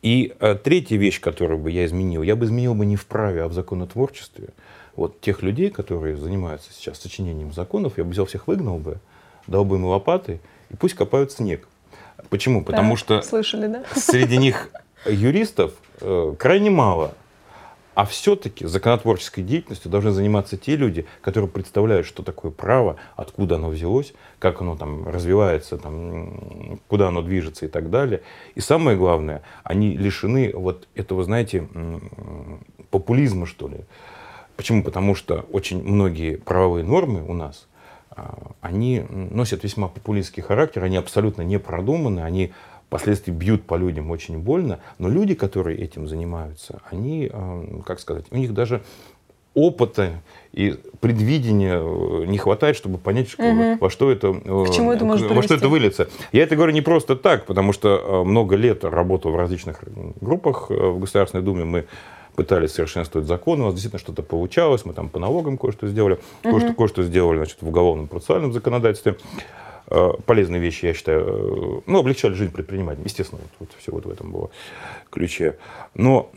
И э, третья вещь, которую бы я изменил, я бы изменил бы не в праве, а в законотворчестве. Вот тех людей, которые занимаются сейчас сочинением законов, я бы взял всех выгнал бы, дал бы им лопаты, и пусть копают снег. Почему? Потому Так, что Слышали, да? среди них юристов э, крайне мало. А все-таки законотворческой деятельностью должны заниматься те люди, которые представляют, что такое право, откуда оно взялось, как оно там развивается, там, куда оно движется и так далее. И самое главное, они лишены вот этого, знаете, популизма, что ли. Почему? Потому что очень многие правовые нормы у нас, а, они носят весьма популистский характер, они абсолютно не продуманы, они впоследствии бьют по людям очень больно, но люди, которые этим занимаются, они, э, как сказать, у них даже опыта и предвидения э, не хватает, чтобы понять, Мгм. во что это, э, К чему это может во что это выльется. Я это говорю не просто так, потому что э, много лет работал в различных группах в Государственной Думе. Мы пытались совершенствовать закон, у нас действительно что-то получалось, мы там по налогам кое-что сделали, кое-что, кое-что сделали значит, в уголовном процессуальном законодательстве. Э, Полезные вещи, я считаю, э, ну, облегчали жизнь предпринимателям, естественно, вот, вот все вот в этом было ключе. Но,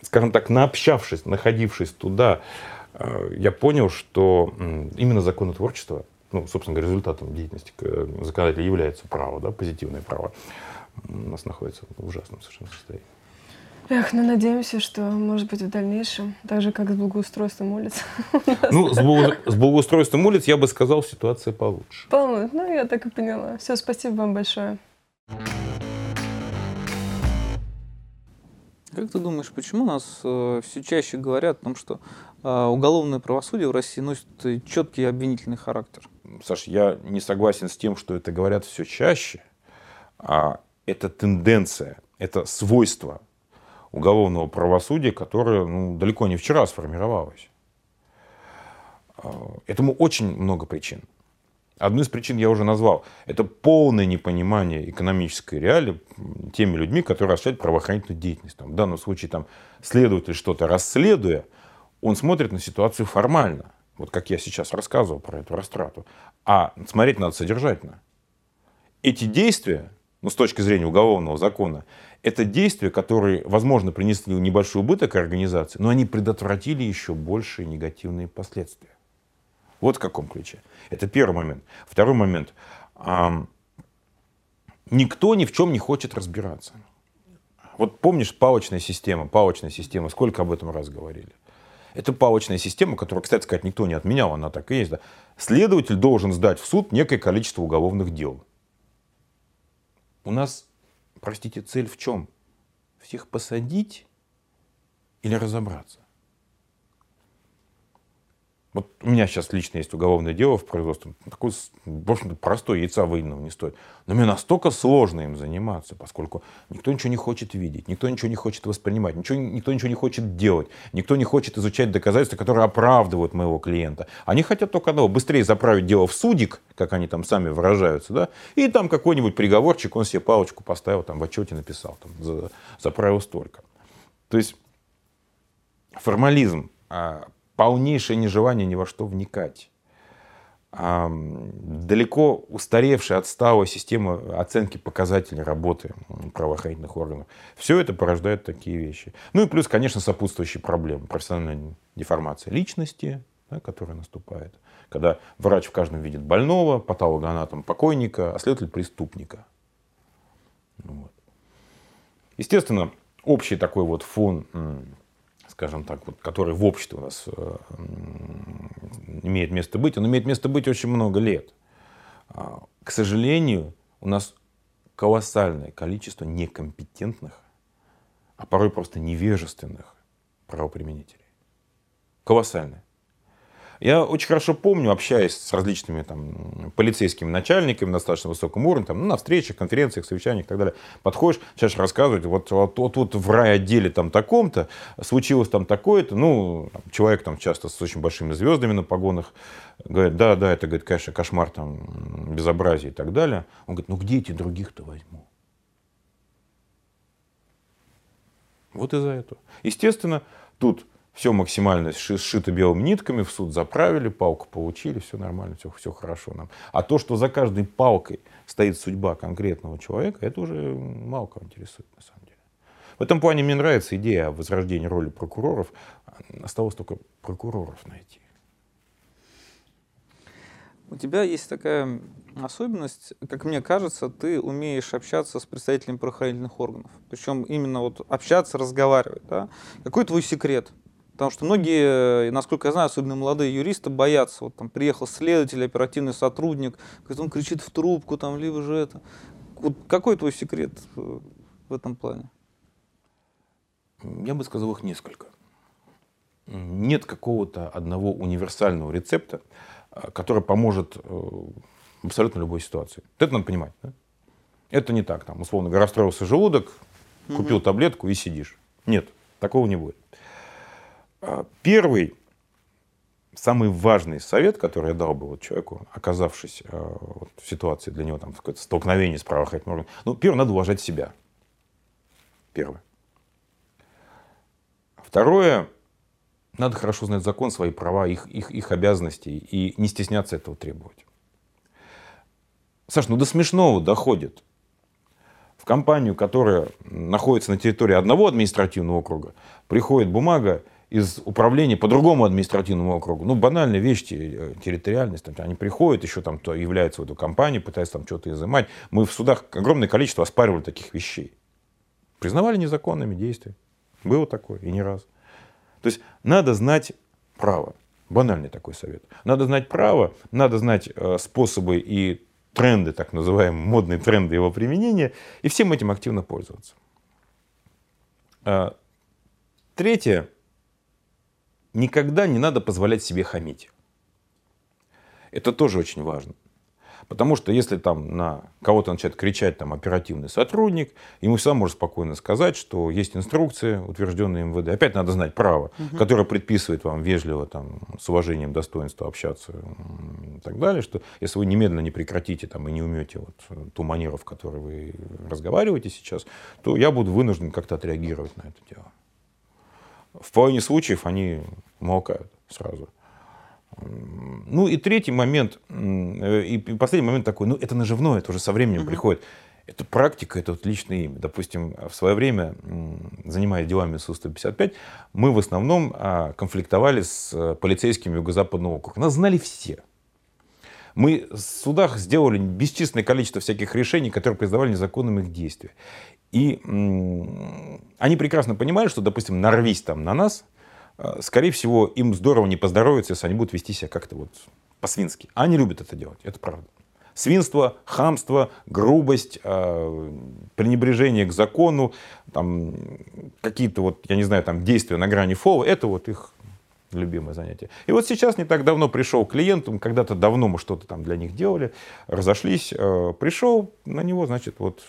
скажем так, наобщавшись, находившись туда, э, я понял, что именно законотворчество, ну, собственно говоря, результатом деятельности законодателя является право, да, позитивное право, у нас находится в ужасном совершенно состоянии. Эх, ну надеемся, что, может быть, в дальнейшем, так же, как с благоустройством улиц. Ну, с, благо- с благоустройством улиц, я бы сказал, ситуация получше. Полно. Ну, я так и поняла. Все, спасибо вам большое. Как ты думаешь, почему нас все чаще говорят о том, что э, уголовное правосудие в России носит четкий обвинительный характер? Саш, я не согласен с тем, что это говорят все чаще, а это тенденция, это свойство уголовного правосудия, которое ну, далеко не вчера сформировалось. А, Этому очень много причин. Одну из причин я уже назвал. Это полное непонимание экономической реалии теми людьми, которые осуществляют правоохранительную деятельность. Там, в данном случае там, следователь что-то расследуя, он смотрит на ситуацию формально. Вот как я сейчас рассказывал про эту растрату. А смотреть надо содержательно. Эти действия, ну, с точки зрения уголовного закона, это действия, которые, возможно, принесли небольшой убыток организации, но они предотвратили еще большие негативные последствия. Вот в каком ключе. Это первый момент. Второй момент. Никто ни в чем не хочет разбираться. Вот помнишь палочная система, палочная система, сколько об этом раз говорили? Это палочная система, которую, кстати сказать, никто не отменял, она так и есть. Да? Следователь должен сдать в суд некое количество уголовных дел. У нас простите, цель в чем? Всех посадить или разобраться? Вот у меня сейчас лично есть уголовное дело в производстве. Такой, в общем-то, простой яйца выеденного не стоит. Но мне настолько сложно им заниматься, поскольку никто ничего не хочет видеть, никто ничего не хочет воспринимать, ничего, никто ничего не хочет делать, никто не хочет изучать доказательства, которые оправдывают моего клиента. Они хотят только одного, быстрее заправить дело в судик, как они там сами выражаются, да, и там какой-нибудь приговорчик, он себе палочку поставил, там в отчете написал, там, за, заправил столько. То есть формализм а, полнейшее нежелание ни во что вникать. Далеко устаревшая, отсталая система оценки показателей работы правоохранительных органов. Все это порождает такие вещи. Ну и плюс, конечно, сопутствующие проблемы. Профессиональная деформация личности, да, которая наступает. Когда врач в каждом видит больного, патологоанатом покойника, а следователь преступника. Вот. Естественно, общий такой вот фон скажем так, вот, который в обществе у нас э, имеет место быть, он имеет место быть очень много лет. А, к сожалению, у нас колоссальное количество некомпетентных, а порой просто невежественных правоприменителей. Колоссальное. Я очень хорошо помню, общаясь с различными там, полицейскими начальниками на достаточно высоком уровне, там, ну, на встречах, конференциях, совещаниях и так далее, подходишь, начинаешь рассказывать, вот, вот, вот, вот в райотделе там таком-то, случилось там такое-то, ну, человек там часто с очень большими звездами на погонах, говорит, да, да, это, говорит, конечно, кошмар, там, безобразие и так далее. Он говорит, ну где эти других-то возьму? Вот из-за этого. Естественно, тут все максимально сшито белыми нитками, в суд заправили, палку получили, все нормально, все, все хорошо нам. А то, что за каждой палкой стоит судьба конкретного человека, это уже мало кого интересует на самом деле. В этом плане мне нравится идея о возрождении роли прокуроров. Осталось только прокуроров найти. У тебя есть такая особенность, как мне кажется, ты умеешь общаться с представителями правоохранительных органов. Причем именно вот общаться, разговаривать. Да? Какой твой секрет? Потому что многие, насколько я знаю, особенно молодые юристы, боятся. Вот там приехал следователь, оперативный сотрудник, он кричит в трубку, там, либо же это. Вот какой твой секрет э, в этом плане? Я бы сказал их несколько. Нет какого-то одного универсального рецепта, э, который поможет э, в абсолютно любой ситуации. Это надо понимать. Да? Это не так. Там, условно говоря, расстроился желудок, купил угу. таблетку и сидишь. Нет, такого не будет. А, первый, самый важный совет, который я дал бы вот человеку, оказавшись а, вот, в ситуации для него, там, какое-то столкновение с правоохранительным органом, ну, первое, надо уважать себя. Первое. Второе, надо хорошо знать закон, свои права, их, их, их обязанности и не стесняться этого требовать. Саш, ну до смешного доходит. В компанию, которая находится на территории одного административного округа, приходит бумага из управления по другому административному округу. Ну, банальные вещи, э, территориальность. Там, они приходят, еще там то являются в эту компанию, пытаются там что-то изымать. Мы в судах огромное количество оспаривали таких вещей. Признавали незаконными действия. Было такое, и не раз. То есть надо знать право. Банальный такой совет. Надо знать право, надо знать э, способы и тренды, так называемые, модные тренды его применения, и всем этим активно пользоваться. Э, третье никогда не надо позволять себе хамить. Это тоже очень важно. Потому что если там на кого-то начинает кричать там, оперативный сотрудник, ему всегда может спокойно сказать, что есть инструкция, утвержденная МВД. Опять надо знать право, угу. которое предписывает вам вежливо, там, с уважением, достоинства общаться и так далее, что если вы немедленно не прекратите там, и не умете вот, ту манеру, в которой вы разговариваете сейчас, то я буду вынужден как-то отреагировать на это дело. В половине случаев они молкают сразу. Ну и третий момент, э, и последний момент такой, ну это наживное, это уже со временем угу. приходит. Это практика, это вот личное имя. Допустим, в свое время, занимаясь делами СУ-155, мы в основном а, конфликтовали с э, полицейскими Юго-Западного округа. Нас знали все. Мы в судах сделали бесчисленное количество всяких решений, которые признавали незаконным их действия. И они прекрасно понимали, что, допустим, нарвись там на нас – Э, скорее всего, им здорово не поздоровится, если они будут вести себя как-то вот по-свински. А они любят это делать, это правда. Свинство, хамство, грубость, э, пренебрежение к закону, там, какие-то вот, я не знаю, там действия на грани фола, это вот их любимое занятие. И вот сейчас не так давно пришел клиент, когда-то давно мы что-то там для них делали, разошлись, э, пришел на него, значит, вот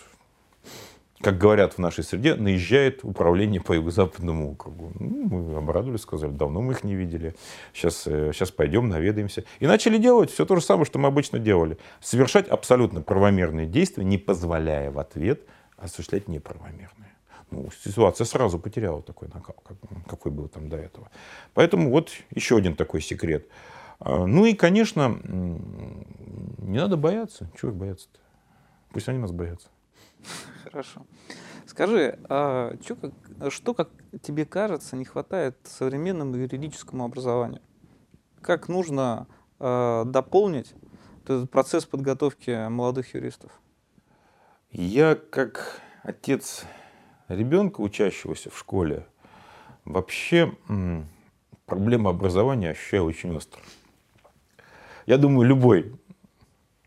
как говорят в нашей среде, наезжает управление по юго-западному округу. Ну, мы обрадовались, сказали, давно мы их не видели, сейчас, сейчас э, пойдем, наведаемся. И начали делать все то же самое, что мы обычно делали. Совершать абсолютно правомерные действия, не позволяя в ответ осуществлять неправомерные. Ну, ситуация сразу потеряла такой накал, какой был там до этого. Поэтому вот еще один такой секрет. А, ну и, конечно, не надо бояться. Чего их бояться-то? Пусть они нас боятся. Хорошо. Скажи, а что, как, что, как тебе кажется, не хватает современному юридическому образованию? Как нужно э, дополнить этот процесс подготовки молодых юристов? Я как отец ребенка, учащегося в школе, вообще проблема образования ощущаю очень остро. Я думаю, любой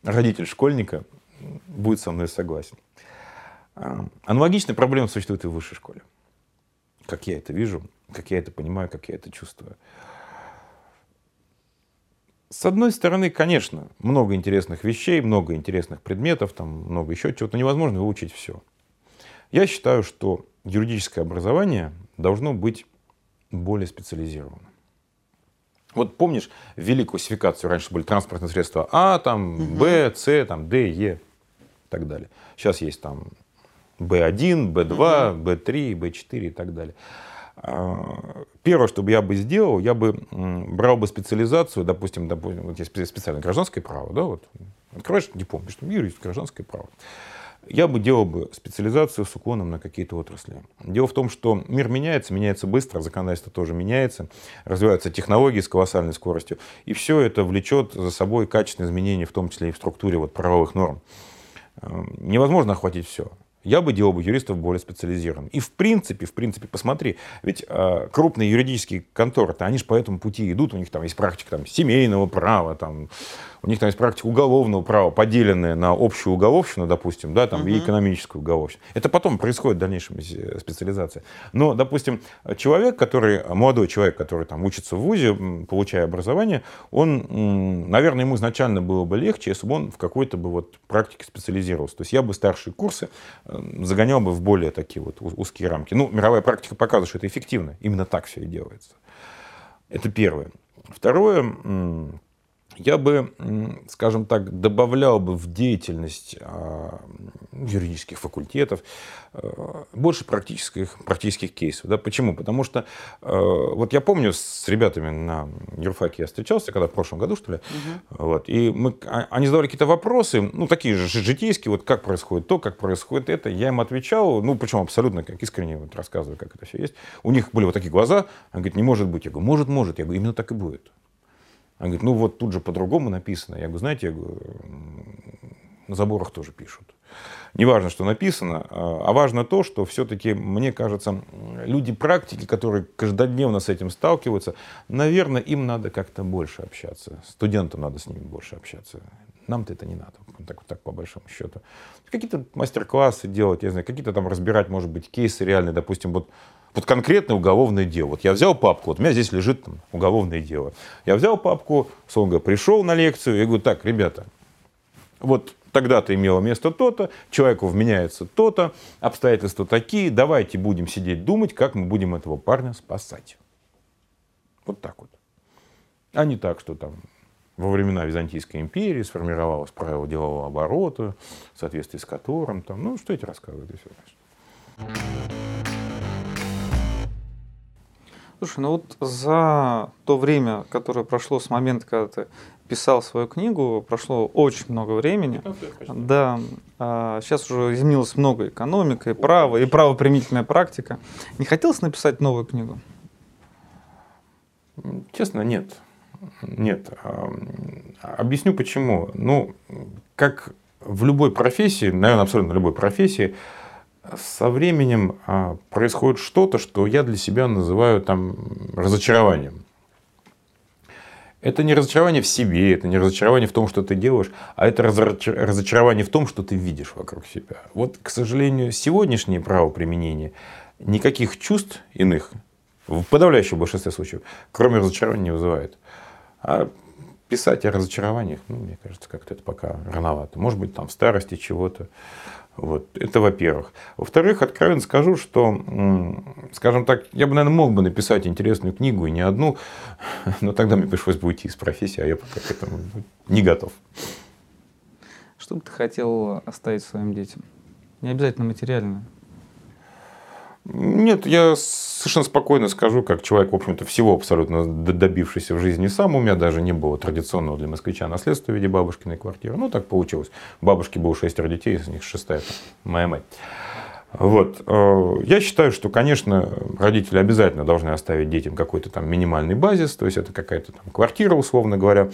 родитель школьника будет со мной согласен. Аналогичная проблема существует и в высшей школе. Как я это вижу, как я это понимаю, как я это чувствую. С одной стороны, конечно, много интересных вещей, много интересных предметов, там много еще чего-то. Невозможно выучить все. Я считаю, что юридическое образование должно быть более специализированным. Вот помнишь великую классификацию, раньше были транспортные средства А, там, Б, С, там, Д, Е и так далее. Сейчас есть там B1, B2, B3, B4 и так далее. А, первое, что бы я бы сделал, я бы брал бы специализацию, допустим, допустим вот есть специальное гражданское право, да, вот, открываешь диплом, пишешь, юрист, гражданское право. Я бы делал бы специализацию с уклоном на какие-то отрасли. Дело в том, что мир меняется, меняется быстро, законодательство тоже меняется, развиваются технологии с колоссальной скоростью, и все это влечет за собой качественные изменения, в том числе и в структуре вот, правовых норм. Невозможно охватить все я бы делал бы юристов более специализированными. И в принципе, в принципе, посмотри, ведь э, крупные юридические конторы-то, они же по этому пути идут, у них там есть практика там, семейного права, там, у них там есть практика уголовного права, поделенная на общую уголовщину, допустим, да, там, угу. и экономическую уголовщину. Это потом происходит в дальнейшем специализация. Но, допустим, человек, который, молодой человек, который там учится в ВУЗе, получая образование, он, наверное, ему изначально было бы легче, если бы он в какой-то бы вот практике специализировался. То есть я бы старшие курсы э, загонял бы в более такие вот узкие рамки. Ну, мировая практика показывает, что это эффективно. Именно так все и делается. Это первое. Второе, я бы, скажем так, добавлял бы в деятельность а, юридических факультетов а, больше практических, практических кейсов. Да? Почему? Потому что а, вот я помню с ребятами на юрфаке я встречался, когда в прошлом году, что ли, угу. вот, и мы, они задавали какие-то вопросы, ну, такие же житейские, вот как происходит то, как происходит это. Я им отвечал, ну, причем абсолютно как искренне вот, рассказываю, как это все есть. У них были вот такие глаза, они говорят, не может быть. Я говорю, может, может. Я говорю, именно так и будет. Она говорит, ну вот тут же по-другому написано. Я говорю, знаете, я говорю, на заборах тоже пишут. Не важно, что написано, а, а важно то, что все-таки, мне кажется, люди практики, которые каждодневно с этим сталкиваются, наверное, им надо как-то больше общаться. Студентам надо с ними больше общаться. Нам-то это не надо, так, так по большому счету. Какие-то мастер-классы делать, я знаю, какие-то там разбирать, может быть, кейсы реальные, допустим, вот вот конкретное уголовное дело. Вот я взял папку, вот у меня здесь лежит там, уголовное дело. Я взял папку, Сонга пришел на лекцию, я говорю, так, ребята, вот тогда-то имело место то-то, человеку вменяется то-то, обстоятельства такие, давайте будем сидеть думать, как мы будем этого парня спасать. Вот так вот. А не так, что там во времена Византийской империи сформировалось правило делового оборота, в соответствии с которым, там, ну, что эти рассказывают, и все, конечно. Слушай, ну вот за то время, которое прошло с момента, когда ты писал свою книгу, прошло очень много времени. Да, а сейчас уже изменилось много экономика, и право, и правоприменительная практика. Не хотелось написать новую книгу? Честно, нет. Нет. Объясню почему. Ну, как в любой профессии, наверное, абсолютно любой профессии, со временем а, происходит что-то, что я для себя называю там разочарованием. Это не разочарование в себе, это не разочарование в том, что ты делаешь, а это разочарование в том, что ты видишь вокруг себя. Вот, к сожалению, сегодняшнее правоприменение никаких чувств иных, в подавляющем большинстве случаев, кроме разочарования не вызывает. А писать о разочарованиях, ну, мне кажется, как-то это пока рановато. Может быть, там в старости чего-то. Вот. Это во-первых. Во-вторых, откровенно скажу, что, скажем так, я бы, наверное, мог бы написать интересную книгу и не одну, но тогда мне пришлось бы уйти из профессии, а я пока к этому не готов. Что бы ты хотел оставить своим детям? Не обязательно материально. Нет, я совершенно спокойно скажу, как человек, в общем-то, всего абсолютно добившийся в жизни сам. У меня даже не было традиционного для москвича наследства в виде бабушкиной квартиры. Ну, так получилось. Бабушки было шестеро детей, из них шестая моя мать. Вот. Э, я считаю, что, конечно, родители обязательно должны оставить детям какой-то там минимальный базис, то есть это какая-то там квартира, условно говоря,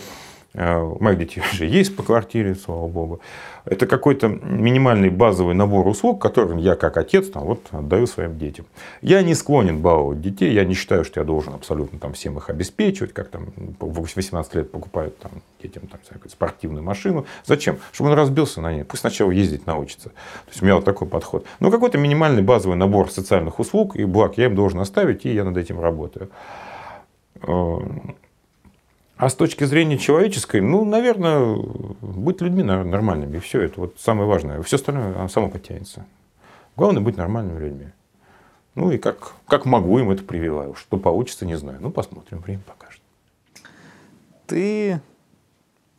у моих детей уже есть по квартире, слава богу. Это какой-то минимальный базовый набор услуг, которым я как отец там, вот, отдаю своим детям. Я не склонен баловать детей, я не считаю, что я должен абсолютно там, всем их обеспечивать, как там в 18 лет покупают там, детям там, спортивную машину. Зачем? Чтобы он разбился на ней. Пусть сначала ездить научится. То есть у меня вот такой подход. Но какой-то минимальный базовый набор социальных услуг и благ я им должен оставить, и я над этим работаю. А с точки зрения человеческой, ну, наверное, быть людьми нормальными. И все это вот самое важное. Все остальное само подтянется. Главное быть нормальными людьми. Ну и как, как могу им это прививаю. Что получится, не знаю. Ну, посмотрим, время покажет. Ты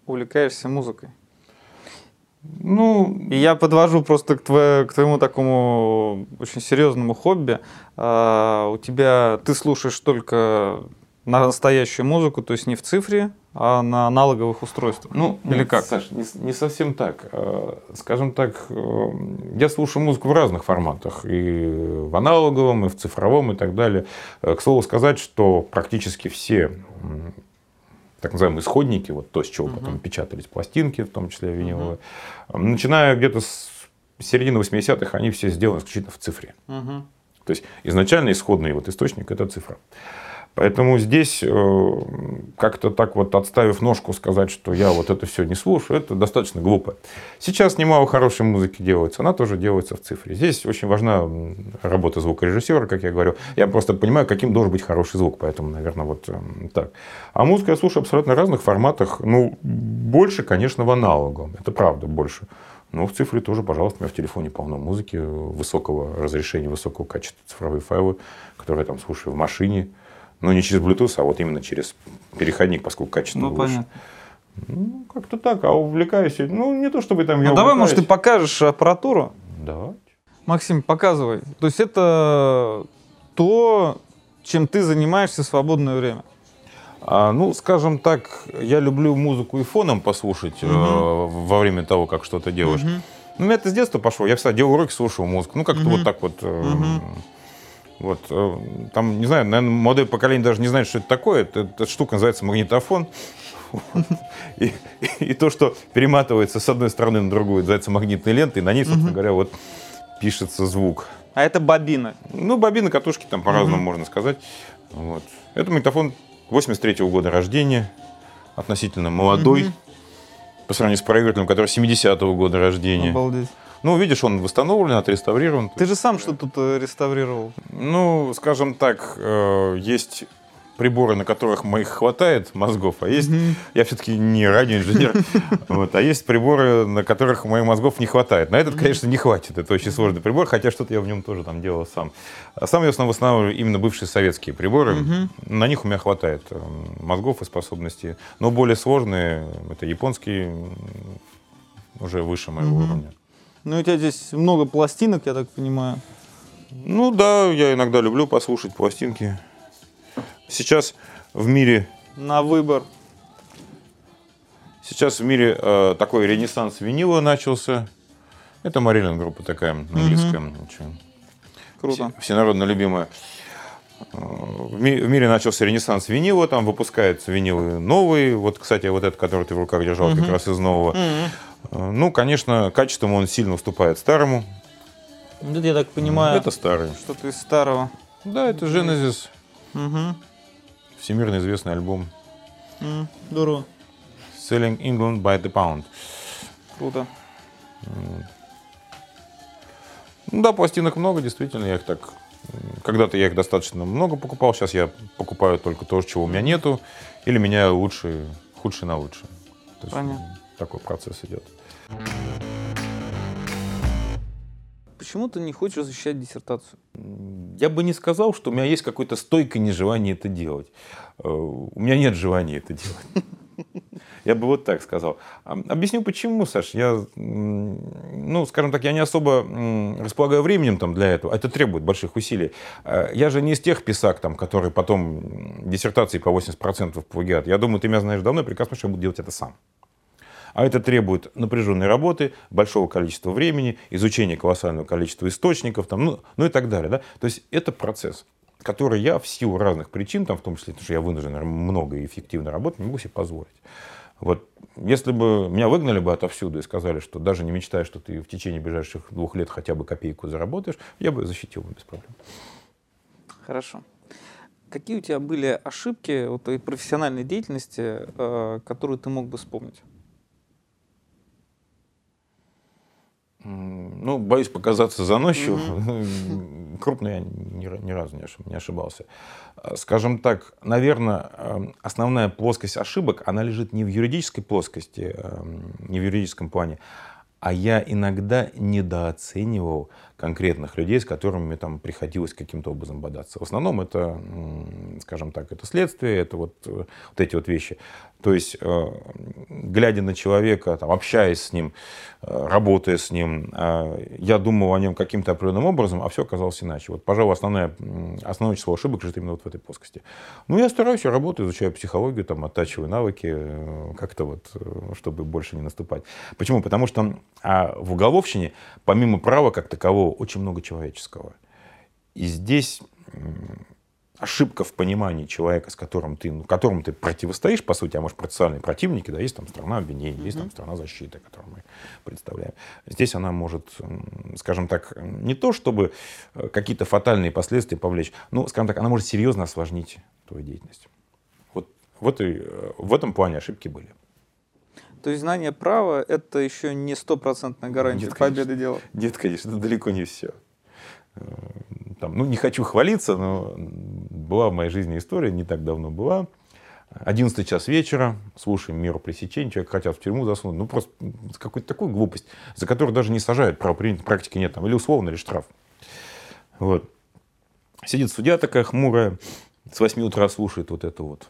увлекаешься музыкой. Ну, и я подвожу просто к, твоему, к твоему такому очень серьезному хобби. А, у тебя ты слушаешь только на настоящую музыку, то есть не в цифре, а на аналоговых устройствах? Ну, или нет, как? Саш, не, не совсем так. А, скажем так, э, я слушаю музыку в разных форматах. И в аналоговом, и в цифровом, и так далее. Э, к слову сказать, что практически все так называемые исходники, вот то, с чего uh-huh. потом печатались пластинки, в том числе виниловые, uh-huh. начиная где-то с середины 80-х, они все сделаны исключительно в цифре. Uh-huh. То есть изначально исходный вот источник – это цифра. Поэтому здесь э, как-то так вот отставив ножку сказать, что я вот это все не слушаю, это достаточно глупо. Сейчас немало хорошей музыки делается, она тоже делается в цифре. Здесь очень важна работа звукорежиссера, как я говорю. Я просто понимаю, каким должен быть хороший звук, поэтому, наверное, вот э, так. А музыку я слушаю абсолютно разных форматах. Ну, больше, конечно, в аналоговом, это правда больше. Но в цифре тоже, пожалуйста, у меня в телефоне полно музыки высокого разрешения, высокого качества, цифровые файлы, которые я там слушаю в машине, но не через Bluetooth, а вот именно через переходник, поскольку качество ну, выше. Понятно. Ну, как-то так, а увлекаюсь. Ну, не то чтобы там я Ну, давай, может, ты покажешь аппаратуру? Давай. Максим, показывай. То есть это то, чем ты занимаешься в свободное время? А, ну, скажем так, я люблю музыку и фоном послушать угу. э, во время того, как что-то делаешь. Угу. Ну, у меня это с детства пошло. Я всегда делал уроки, слушал музыку. Ну, как-то угу. вот так вот. Э, угу. Вот, э, там, не знаю, наверное, молодое поколение даже не знает, что это такое. Эта штука называется магнитофон. И, и то, что перематывается с одной стороны на другую, называется магнитной лентой, и на ней, собственно говоря, вот пишется звук. А это бобина? Ну, бобины, катушки, там по-разному можно сказать. Вот. Это магнитофон 83 -го года рождения, относительно молодой, по сравнению с проигрывателем, который 70-го года рождения. Обалдеть. Ну, видишь, он восстановлен, отреставрирован. Ты же сам что тут э, реставрировал? Ну, скажем так, э, есть приборы, на которых моих хватает мозгов, а есть, я все-таки не радиоинженер, вот, а есть приборы, на которых моих мозгов не хватает. На этот, конечно, не хватит, это очень сложный прибор, хотя что-то я в нем тоже там делал сам. А сам я в основном восстанавливаю именно бывшие советские приборы, на них у меня хватает э, мозгов и способностей, но более сложные, это японские, уже выше моего уровня. Ну, у тебя здесь много пластинок, я так понимаю. Ну да, я иногда люблю послушать пластинки. Сейчас в мире, На выбор. сейчас в мире э, такой ренессанс винила начался. Это Марилин группа такая английская, очень Круто. все- всенародно любимая. Э, В, ми- в мире начался ренессанс винила, там выпускаются винилы новые. Вот, кстати, вот этот, который ты в руках держал, как раз из нового. Э, Ну, конечно, качеством он сильно уступает старому. Это я так понимаю, Это старый. что-то из старого. Да, это Genesis, Угу. всемирно известный альбом. Здорово. Selling England by the Pound. Круто. Ну да, пластинок много, действительно, я их так... Когда-то я их достаточно много покупал, сейчас я покупаю только то, чего у меня нету, или меняю лучшие, худшие на есть, Понятно. Такой процесс идет. Почему ты не хочешь защищать диссертацию? Я бы не сказал, что у меня есть какое-то стойкое нежелание это делать. Э, У меня нет желания это делать. Я бы вот так сказал. А, Объясню почему, Саш. Я, ну, скажем так, я не особо располагаю временем там для этого. Это требует больших усилий. Э, Я же не из тех писак, там, которые потом диссертации по 80% плагиат. Я думаю, ты меня знаешь давно и прекрасно, что я буду делать это сам. А это требует напряженной работы, большого количества времени, изучения колоссального количества источников, там, ну, ну и так далее. Да? То есть это процесс, который я в силу разных причин, там, в том числе, потому что я вынужден много и эффективно работать, не могу себе позволить. Вот если бы меня выгнали бы отовсюду и сказали, что даже не мечтай, что ты в течение ближайших двух лет хотя бы копейку заработаешь, я бы защитил бы без проблем. Хорошо. Какие у тебя были ошибки вот, твоей профессиональной деятельности, э, которые ты мог бы вспомнить? Ну, боюсь показаться заносчивым. Крупно я ни, ни разу не ошиб- не ошибался. А, Скажем так, наверное, эм, основная плоскость ошибок, она лежит не в юридической плоскости, эм, не в юридическом плане, а я иногда недооценивал конкретных людей, с которыми там приходилось каким-то образом бодаться. В основном это, скажем так, это следствие, это вот, э, вот эти вот вещи. То есть, э, глядя на человека, там, общаясь с ним, э, работая с ним, я думал о нем каким-то определенным образом, а все оказалось иначе. Вот, пожалуй, основное, основное число ошибок лежит именно вот в этой плоскости. Ну, я стараюсь, я работаю, изучаю психологию, там, оттачиваю навыки, как-то вот, чтобы больше не наступать. Почему? Потому что а в уголовщине, помимо права как такового, очень много человеческого. И здесь ошибка в понимании человека, с которым ты, ну, которому ты противостоишь, по сути, а может, процессуальные противники, да, есть там сторона обвинения, есть там сторона защиты, которую мы представляем. Здесь она может, скажем так, не то, чтобы э, какие-то фатальные последствия повлечь, ну, скажем так, она может серьезно осложнить твою деятельность. Вот, вот и э, в этом плане ошибки были. То есть знание права – это еще не стопроцентная гарантия Нет, конечно. победы дела. Нет, конечно, это далеко не все. Там, ну, не хочу хвалиться, но была в моей жизни история, не так давно была. 11 час вечера, слушаем меру пресечения, человек хотят в тюрьму засунуть. Ну, просто какую-то такую глупость, за которую даже не сажают, правоприменительной практики нет. Там, или условно, или штраф. Вот. Сидит судья такая хмурая, с 8 утра слушает вот это вот.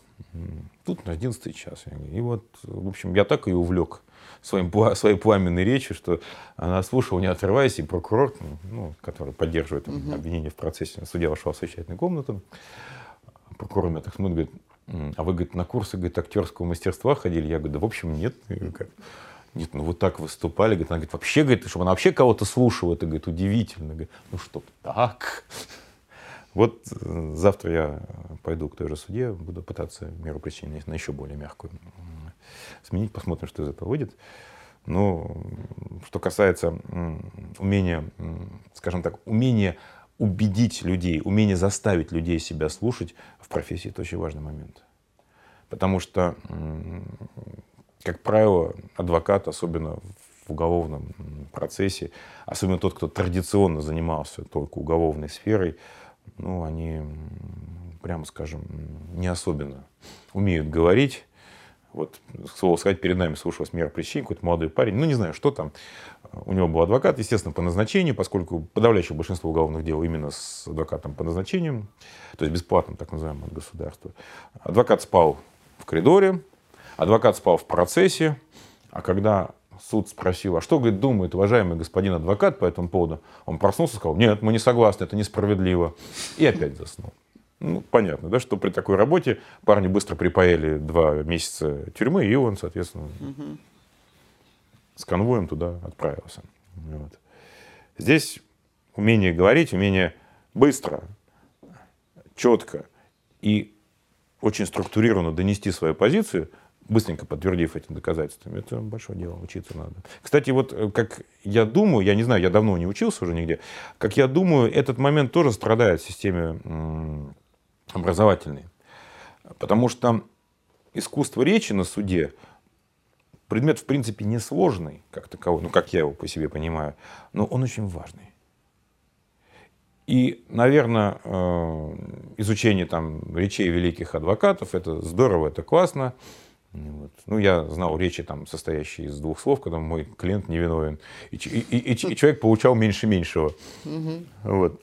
Тут на 11 час. И вот, в общем, я так ее увлек своим, своей пламенной речью, что она слушала, не отрываясь, и прокурор, ну, который поддерживает там, обвинение в процессе, судья вошел в совещательную комнату, прокурор меня так смотрит, говорит, «М, а вы, говорит, на курсы, говорит, актерского мастерства ходили? Я говорю, да, в общем, нет. Я говорю, «Как?» Нет, ну вы так выступали. Говорит, она говорит, вообще, говорит, чтобы она вообще кого-то слушала, это, говорит, удивительно. Говорит, ну, чтоб так. Вот э, завтра я пойду к той же суде, буду пытаться меру пресечения на еще более мягкую сменить, посмотрим, что из этого выйдет. Но что касается умения, скажем так, умения убедить людей, умение заставить людей себя слушать в профессии, это очень важный момент. Потому что, как правило, адвокат, особенно в уголовном процессе, особенно тот, кто традиционно занимался только уголовной сферой, ну, они прямо скажем, не особенно умеют говорить. Вот, слово сказать, перед нами слушалась мера причин, какой-то молодой парень, ну, не знаю, что там. У него был адвокат, естественно, по назначению, поскольку подавляющее большинство уголовных дел именно с адвокатом по назначению, то есть бесплатным, так называемым, от государства. Адвокат спал в коридоре, адвокат спал в процессе, а когда суд спросил, а что, говорит, думает уважаемый господин адвокат по этому поводу, он проснулся и сказал, нет, мы не согласны, это несправедливо. И опять заснул. Ну, понятно, да, что при такой работе парни быстро припаяли два месяца тюрьмы, и он, соответственно, угу. с конвоем туда отправился. Вот. Здесь умение говорить, умение быстро, четко и очень структурированно донести свою позицию, быстренько подтвердив этим доказательствами, это большое дело, учиться надо. Кстати, вот э, как я думаю, я не знаю, я давно не учился уже нигде, как я думаю, этот момент тоже страдает в системе образовательный. Потому что искусство речи на суде предмет, в принципе, несложный, как таковой, ну, как я его по себе понимаю, но он очень важный. И, наверное, э, изучение там, речей великих адвокатов, это здорово, это классно. Вот. Ну, я знал речи, там, состоящие из двух слов, когда мой клиент невиновен. И, и, и, и человек получал меньше меньшего. Вот.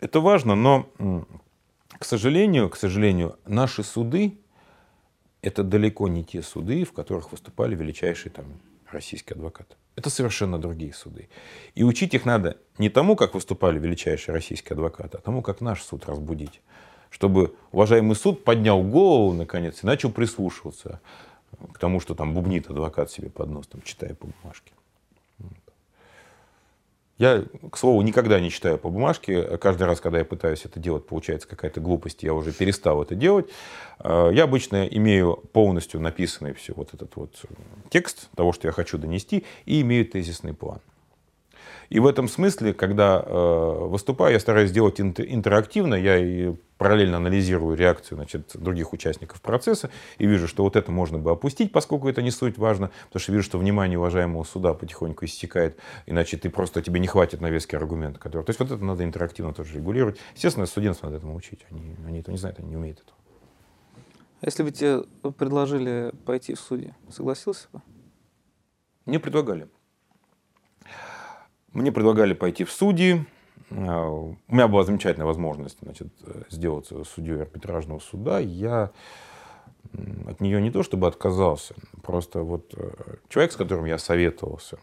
Это важно, но к сожалению, к сожалению, наши суды это далеко не те суды, в которых выступали величайшие там российские адвокаты. Это совершенно другие суды. И учить их надо не тому, как выступали величайшие российские адвокаты, а тому, как наш суд разбудить. Чтобы уважаемый суд поднял голову, наконец, и начал прислушиваться к тому, что там бубнит адвокат себе под нос, там, читая по бумажке. Я, к слову, никогда не читаю по бумажке. Каждый раз, когда я пытаюсь это делать, получается какая-то глупость, я уже перестал это делать. А, я обычно имею полностью написанный все вот этот вот текст того, что я хочу донести, и имею тезисный план. И в этом смысле, когда э, выступаю, я стараюсь сделать интерактивно, я и параллельно анализирую реакцию значит, других участников процесса и вижу, что вот это можно бы опустить, поскольку это не суть важно, потому что вижу, что внимание уважаемого суда потихоньку иссякает, иначе ты просто тебе не хватит на веский аргумент. Который... То есть вот это надо интерактивно тоже регулировать. Естественно, студентов надо этому учить, они, они это не знают, они не умеют этого. А если бы тебе предложили пойти в суде, согласился бы? Мне предлагали. Мне предлагали пойти в судьи. А, у меня была замечательная возможность значит, сделаться судьей арбитражного суда. Я от нее не то чтобы отказался, просто вот э, человек, с которым я советовался,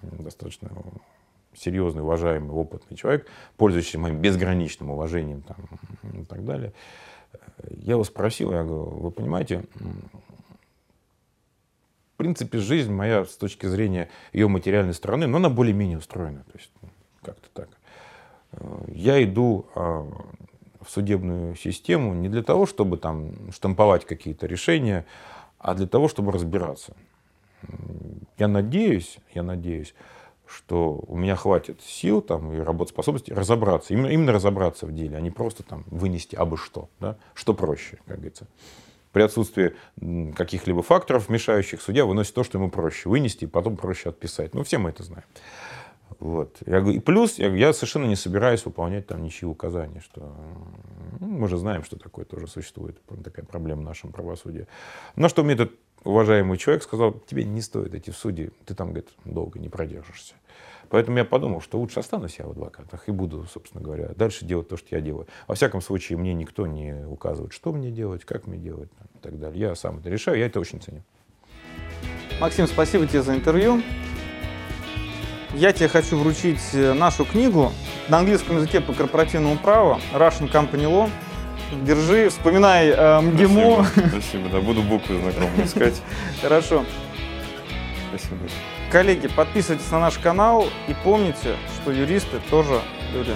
достаточно серьезный, уважаемый, опытный человек, пользующийся моим безграничным уважением там, и так далее, я его спросил, я говорю, вы понимаете, принципе, жизнь моя с точки зрения ее материальной стороны, но она более-менее устроена. То есть ну, как-то так. Э, я иду а, в судебную систему не для того, чтобы там штамповать какие-то решения, а для того, чтобы разбираться. Я надеюсь, я надеюсь, что у меня хватит сил там, и работоспособности разобраться, именно, именно разобраться в деле, а не просто там вынести абы что, да, что проще, как говорится при отсутствии каких-либо факторов, мешающих, судья выносит то, что ему проще вынести, и потом проще отписать. Ну, все мы это знаем. Вот. Я говорю, и плюс я, я совершенно не собираюсь выполнять там ничьи указания, что ну, мы же знаем, что такое тоже существует, такая проблема в нашем правосудии. На что мне этот уважаемый человек сказал, тебе не стоит идти в суде, ты там, говорит, долго не продержишься. Поэтому я подумал, что лучше останусь я в адвокатах и буду, собственно говоря, дальше делать то, что я делаю. Во всяком случае, мне никто не указывает, что мне делать, как мне делать и так далее. Я сам это решаю, я это очень ценю. Максим, спасибо тебе за интервью. Я тебе хочу вручить э, нашу книгу на английском языке по корпоративному праву Russian Company Law. Держи, вспоминай э, МГИМО. Спасибо, спасибо, да, буду буквы знакомые искать. Хорошо. Спасибо. Коллеги, подписывайтесь на наш канал и помните, что юристы тоже люди.